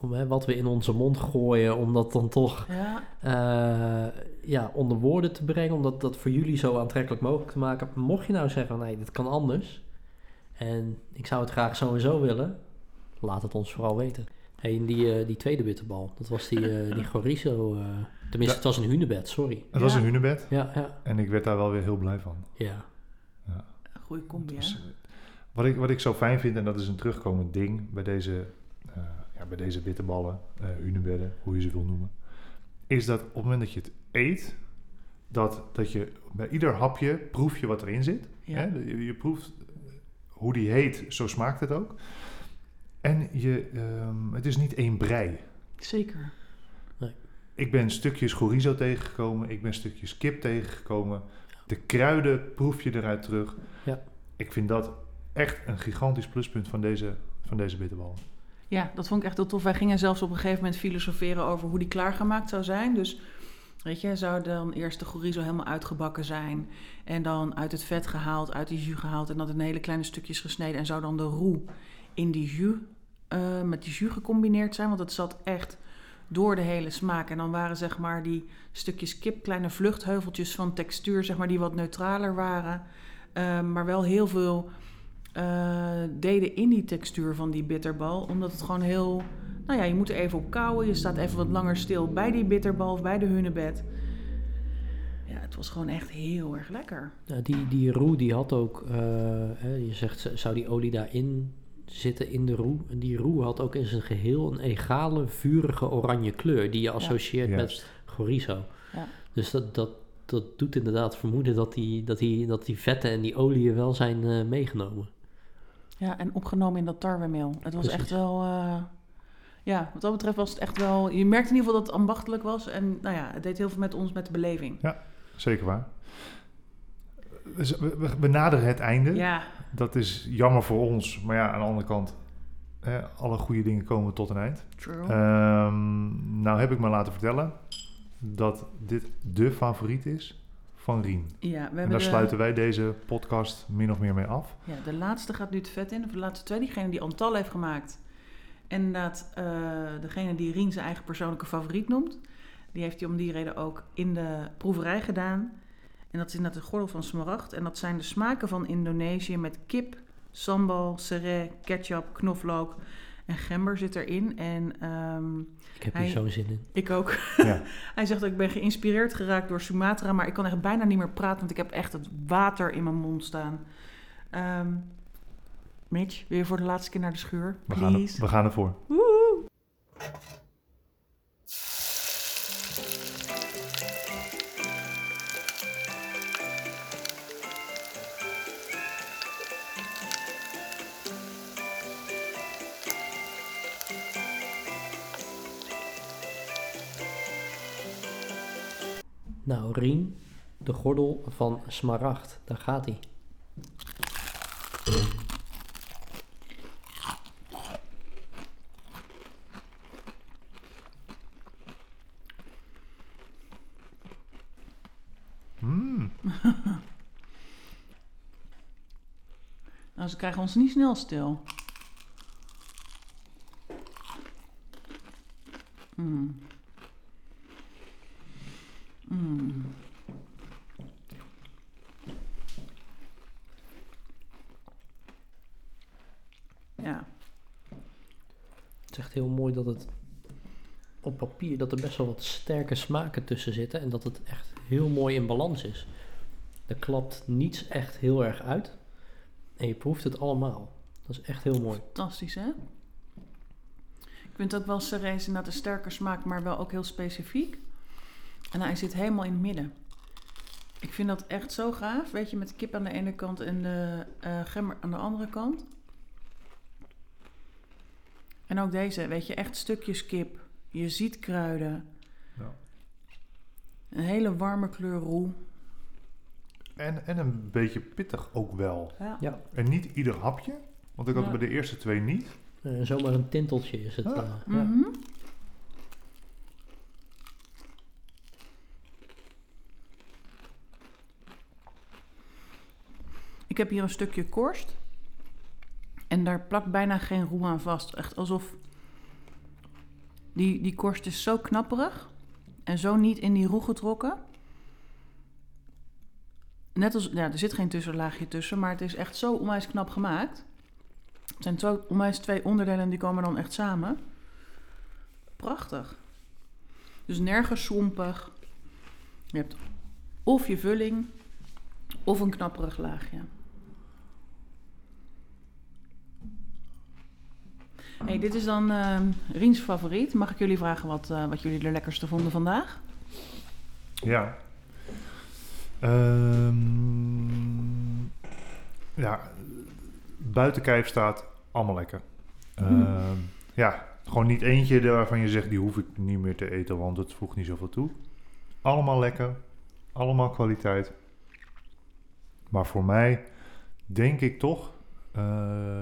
om hè, wat we in onze mond gooien, om dat dan toch Ja, eh, ja, onder woorden te brengen, om dat, dat voor jullie zo aantrekkelijk mogelijk te maken. Mocht je nou zeggen, nee, dit kan anders, en ik zou het graag zo en zo willen, laat het ons vooral weten. Hey, en die, eh, die tweede bitterbal, dat was die, eh die chorizo, eh, tenminste Ja. het was een hunebed, sorry. Het was Ja. een hunebed Ja, ja, en ik werd daar wel weer heel blij van. ja. een goede combi, wat, ik, wat ik zo fijn vind, en dat is een terugkomend ding bij deze, eh, ja, bij deze bitterballen, eh hunebedden, hoe je ze wil noemen, is dat op het moment dat je het eet, dat, dat je bij ieder hapje proef je wat erin zit. Ja. Hè? Je, je proeft hoe die heet, zo smaakt het ook. En je, ehm, het is niet één brei. Zeker. Ik ben stukjes chorizo tegengekomen, ik ben stukjes kip tegengekomen. De kruiden proef je eruit terug. Ja. Ik vind dat echt een gigantisch pluspunt van deze, van deze bitterbal. Ja, dat vond ik echt heel tof. Wij gingen zelfs op een gegeven moment filosoferen over hoe die klaargemaakt zou zijn. Dus weet je, zou dan eerst de chorizo helemaal uitgebakken zijn. En dan uit het vet gehaald, uit die jus gehaald. En dan in hele kleine stukjes gesneden. En zou dan de roe in die jus, eh, met die jus gecombineerd zijn. Want het zat echt door de hele smaak. En dan waren zeg maar die stukjes kip, kleine vluchtheuveltjes van textuur, zeg maar, die wat neutraler waren. Eh, maar wel heel veel eh, deden in die textuur van die bitterbal. Omdat het gewoon heel... Nou ja, je moet er even op kouwen. Je staat even wat langer stil bij die bitterbal of bij de hunebed. Ja, het was gewoon echt heel erg lekker. Nou, die, die roe die had ook, eh, je zegt, zou die olie daarin zitten in de roe? En die roe had ook in zijn geheel een egale, vurige oranje kleur die je associeert met chorizo. Ja. Dus dat, dat, dat doet inderdaad vermoeden dat die, dat, die, dat die vetten en die oliën wel zijn eh, meegenomen. Ja, en opgenomen in dat tarwemeel. Het was Precies. echt wel... eh, ja, wat dat betreft was het echt wel... Je merkte in ieder geval dat het ambachtelijk was. En nou ja, het deed heel veel met ons, met de beleving. Zeker waar. Dus we, we, we naderen het einde. Ja, Dat is jammer voor ons. Maar ja, aan de andere kant, hè, alle goede dingen komen tot een eind. true. Ehm, nou heb ik me laten vertellen dat dit de favoriet is van Rien. ja, we En daar de- sluiten wij deze podcast min of meer mee af. Ja, de laatste gaat nu het vet in. Of de laatste twee, diegene die Antal heeft gemaakt. En inderdaad, eh, degene die Rien zijn eigen persoonlijke favoriet noemt. Die heeft hij om die reden ook in de proeverij gedaan. En dat is inderdaad de gordel van smaragd. En dat zijn de smaken van Indonesië met kip, sambal, sereh, ketchup, knoflook en gember zit erin. En ehm, Ik heb Hij- hier zo'n zin in. ik ook. Ja. (laughs) Hij zegt dat ik ben geïnspireerd geraakt door Sumatra, maar ik kan echt bijna niet meer praten, want ik heb echt het water in mijn mond staan. Ehm Mitch, wil je voor de laatste keer naar de schuur? We gaan, er, Please. we gaan ervoor. Woehoe. Nou, Rien, de gordel van smaragd. Daar gaat hij. Mm. (laughs) Nou, ze krijgen ons niet snel stil. Mm. Mm. Ja, Het is echt heel mooi dat het op papier dat er best wel wat sterke smaken tussen zitten en dat het echt heel mooi in balans is. Er klapt niets echt heel erg uit en je proeft het allemaal. Dat is echt heel mooi. fantastisch hè? Ik vind ook wel cerees inderdaad een sterke smaak, maar wel ook heel specifiek. En hij zit helemaal in het midden. Ik vind dat echt zo gaaf. Weet je, met de kip aan de ene kant en de eh, gember aan de andere kant. En ook deze, weet je, echt stukjes kip. Je ziet kruiden. Ja. Een hele warme kleur roe. En, en een beetje pittig ook wel. Ja. Ja, En niet ieder hapje, want ik had Ja. het bij de eerste twee niet. eh, zomaar een tinteltje is het. Ah. eh, ja. Mhm. Ik heb hier een stukje korst. En daar plakt bijna geen roe aan vast. Echt alsof... Die, die korst is zo knapperig. En zo niet in die roe getrokken. Net als... Ja, er zit geen tussenlaagje tussen. Maar het is echt zo onwijs knap gemaakt. Het zijn zo onwijs twee onderdelen en die komen dan echt samen. Prachtig. Dus nergens sompig. Je hebt of je vulling of een knapperig laagje. Hey, dit is dan ehm Riens favoriet. Mag ik jullie vragen wat, eh, wat jullie er lekkerste vonden vandaag? Ja. Ehm, ja, buiten kijf staat allemaal lekker. Ehm, ja, gewoon niet eentje waarvan je zegt, die hoef ik niet meer te eten, want het voegt niet zoveel toe. Allemaal lekker, allemaal kwaliteit. Maar voor mij denk ik toch eh,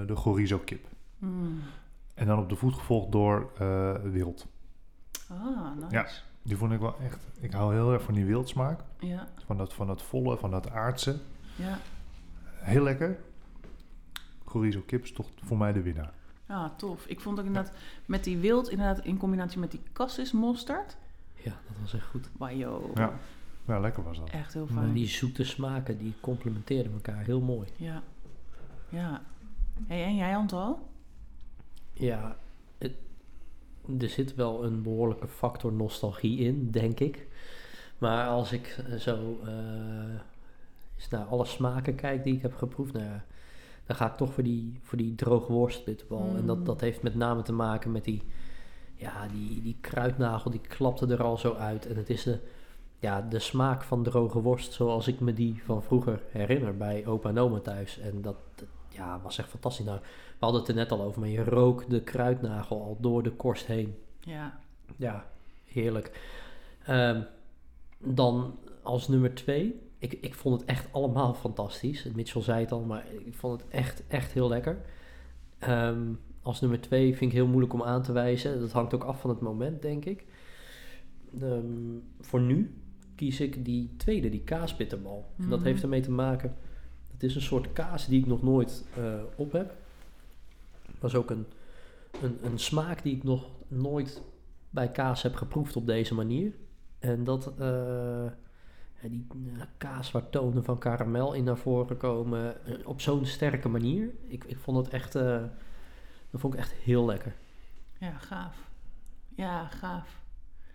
de chorizo kip. Mm. En dan op de voet gevolgd door eh, wild. Ah, nice. Ja. Die vond ik wel echt, ik hou heel erg van die wildsmaak. Ja, Van dat, van dat volle, van dat aardse. ja. Heel lekker. Chorizo kip is toch voor mij de winnaar. Ja, tof. Ik vond ook inderdaad met die wild, inderdaad in combinatie met die cassis mosterd. ja, dat was echt goed. Wajo. Ja. Ja, lekker was dat. Echt heel Mm. fijn. Die zoete smaken die complementeerden elkaar heel mooi. Ja. Ja. Hey, en jij, Antal? Ja, het- er zit wel een behoorlijke factor nostalgie in, denk ik. Maar als ik zo eens naar alle smaken kijk die ik heb geproefd, nou ja, dan ga ik toch voor die, voor die droge worstbitterbal. En Mm. dat, dat heeft met name te maken met die, ja, die, die kruidnagel, die klapte er al zo uit. En het is de, ja, de smaak van droge worst zoals ik me die van vroeger herinner bij opa en oma thuis. En dat, dat ja, was echt fantastisch. Nou, we hadden het er net al over, maar je rook de kruidnagel al door de korst heen. Ja. Ja, heerlijk. Ehm, dan als nummer twee. Ik, ik vond het echt allemaal fantastisch. Mitchell zei het al, maar ik vond het echt, echt heel lekker. Ehm, als nummer twee vind ik heel moeilijk om aan te wijzen. Dat hangt ook af van het moment, denk ik. Ehm, voor nu kies ik die tweede, die kaasbitterbal. En dat Mhm. heeft ermee te maken... Het is een soort kaas die ik nog nooit eh, op heb. Dat is ook een, een, een smaak die ik nog nooit bij kaas heb geproefd op deze manier. En dat, eh, die eh, kaas waar tonen van karamel in naar voren komen. op zo'n sterke manier. Ik, ik vond het echt, dat vond ik echt heel lekker. Ja, gaaf. Ja, gaaf.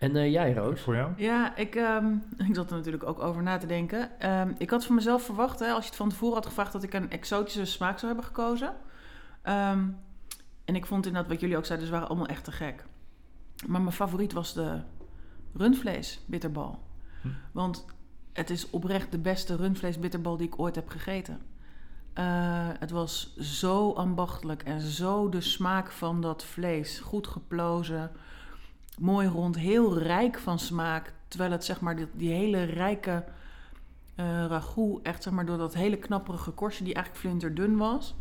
En eh, jij, Roos? Voor jou? Ja, ik, ehm, (laughs) ik zat er natuurlijk ook over na te denken. Ehm, ik had van mezelf verwacht, hè, als je het van tevoren had gevraagd, dat ik een exotische smaak zou hebben gekozen. Ehm, en ik vond inderdaad, wat jullie ook zeiden, ze waren allemaal echt te gek. Maar mijn favoriet was de rundvlees bitterbal. Hm. Want het is oprecht de beste rundvlees bitterbal die ik ooit heb gegeten. Eh, het was zo ambachtelijk en zo de smaak van dat vlees. Goed geplozen, mooi rond, heel rijk van smaak. Terwijl het zeg maar die, hele rijke eh ragout, echt zeg maar door dat hele knapperige korstje die eigenlijk flinterdun was.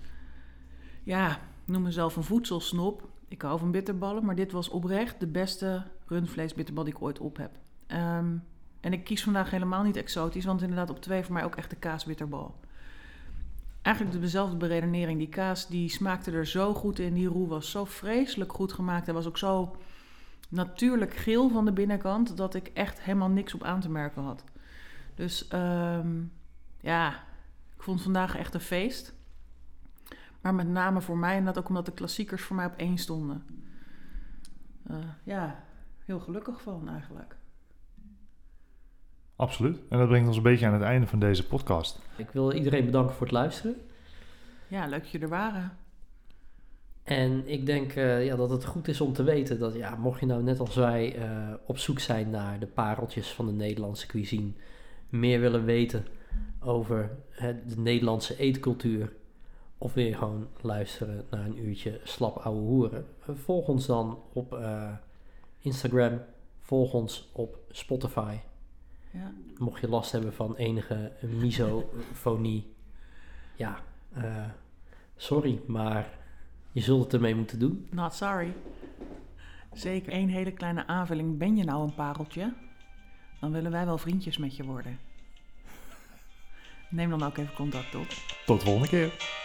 Ja, ik noem mezelf een voedselsnop. Ik hou van bitterballen, maar dit was oprecht de beste rundvleesbitterbal die ik ooit op heb. Ehm, en ik kies vandaag helemaal niet exotisch, want inderdaad op twee voor mij ook echt de kaasbitterbal. Eigenlijk dezelfde beredenering. Die kaas die smaakte er zo goed in. Die roe was zo vreselijk goed gemaakt. Hij was ook zo natuurlijk geel van de binnenkant... dat ik echt helemaal niks op aan te merken had. Dus ehm, ja, ik vond vandaag echt een feest. Maar met name voor mij en dat ook omdat de klassiekers voor mij op één stonden. Eh, ja, heel gelukkig van eigenlijk. Absoluut. En dat brengt ons een beetje aan het einde van deze podcast. Ik wil iedereen bedanken voor het luisteren. Ja, leuk dat je er waren. En ik denk eh, ja, dat het goed is om te weten dat, ja, mocht je nou net als wij eh, op zoek zijn naar de pareltjes van de Nederlandse cuisine, meer willen weten over hè, de Nederlandse eetcultuur, of wil je gewoon luisteren naar een uurtje slap ouwe hoeren, eh, volg ons dan op Instagram, volg ons op Spotify. Ja. Mocht je last hebben van enige misofonie, ja, sorry, maar je zult het ermee moeten doen. Not sorry. Zeker. Eén hele kleine aanvulling. Ben je nou een pareltje? Dan willen wij wel vriendjes met je worden. Neem dan ook even contact op. Tot de volgende keer.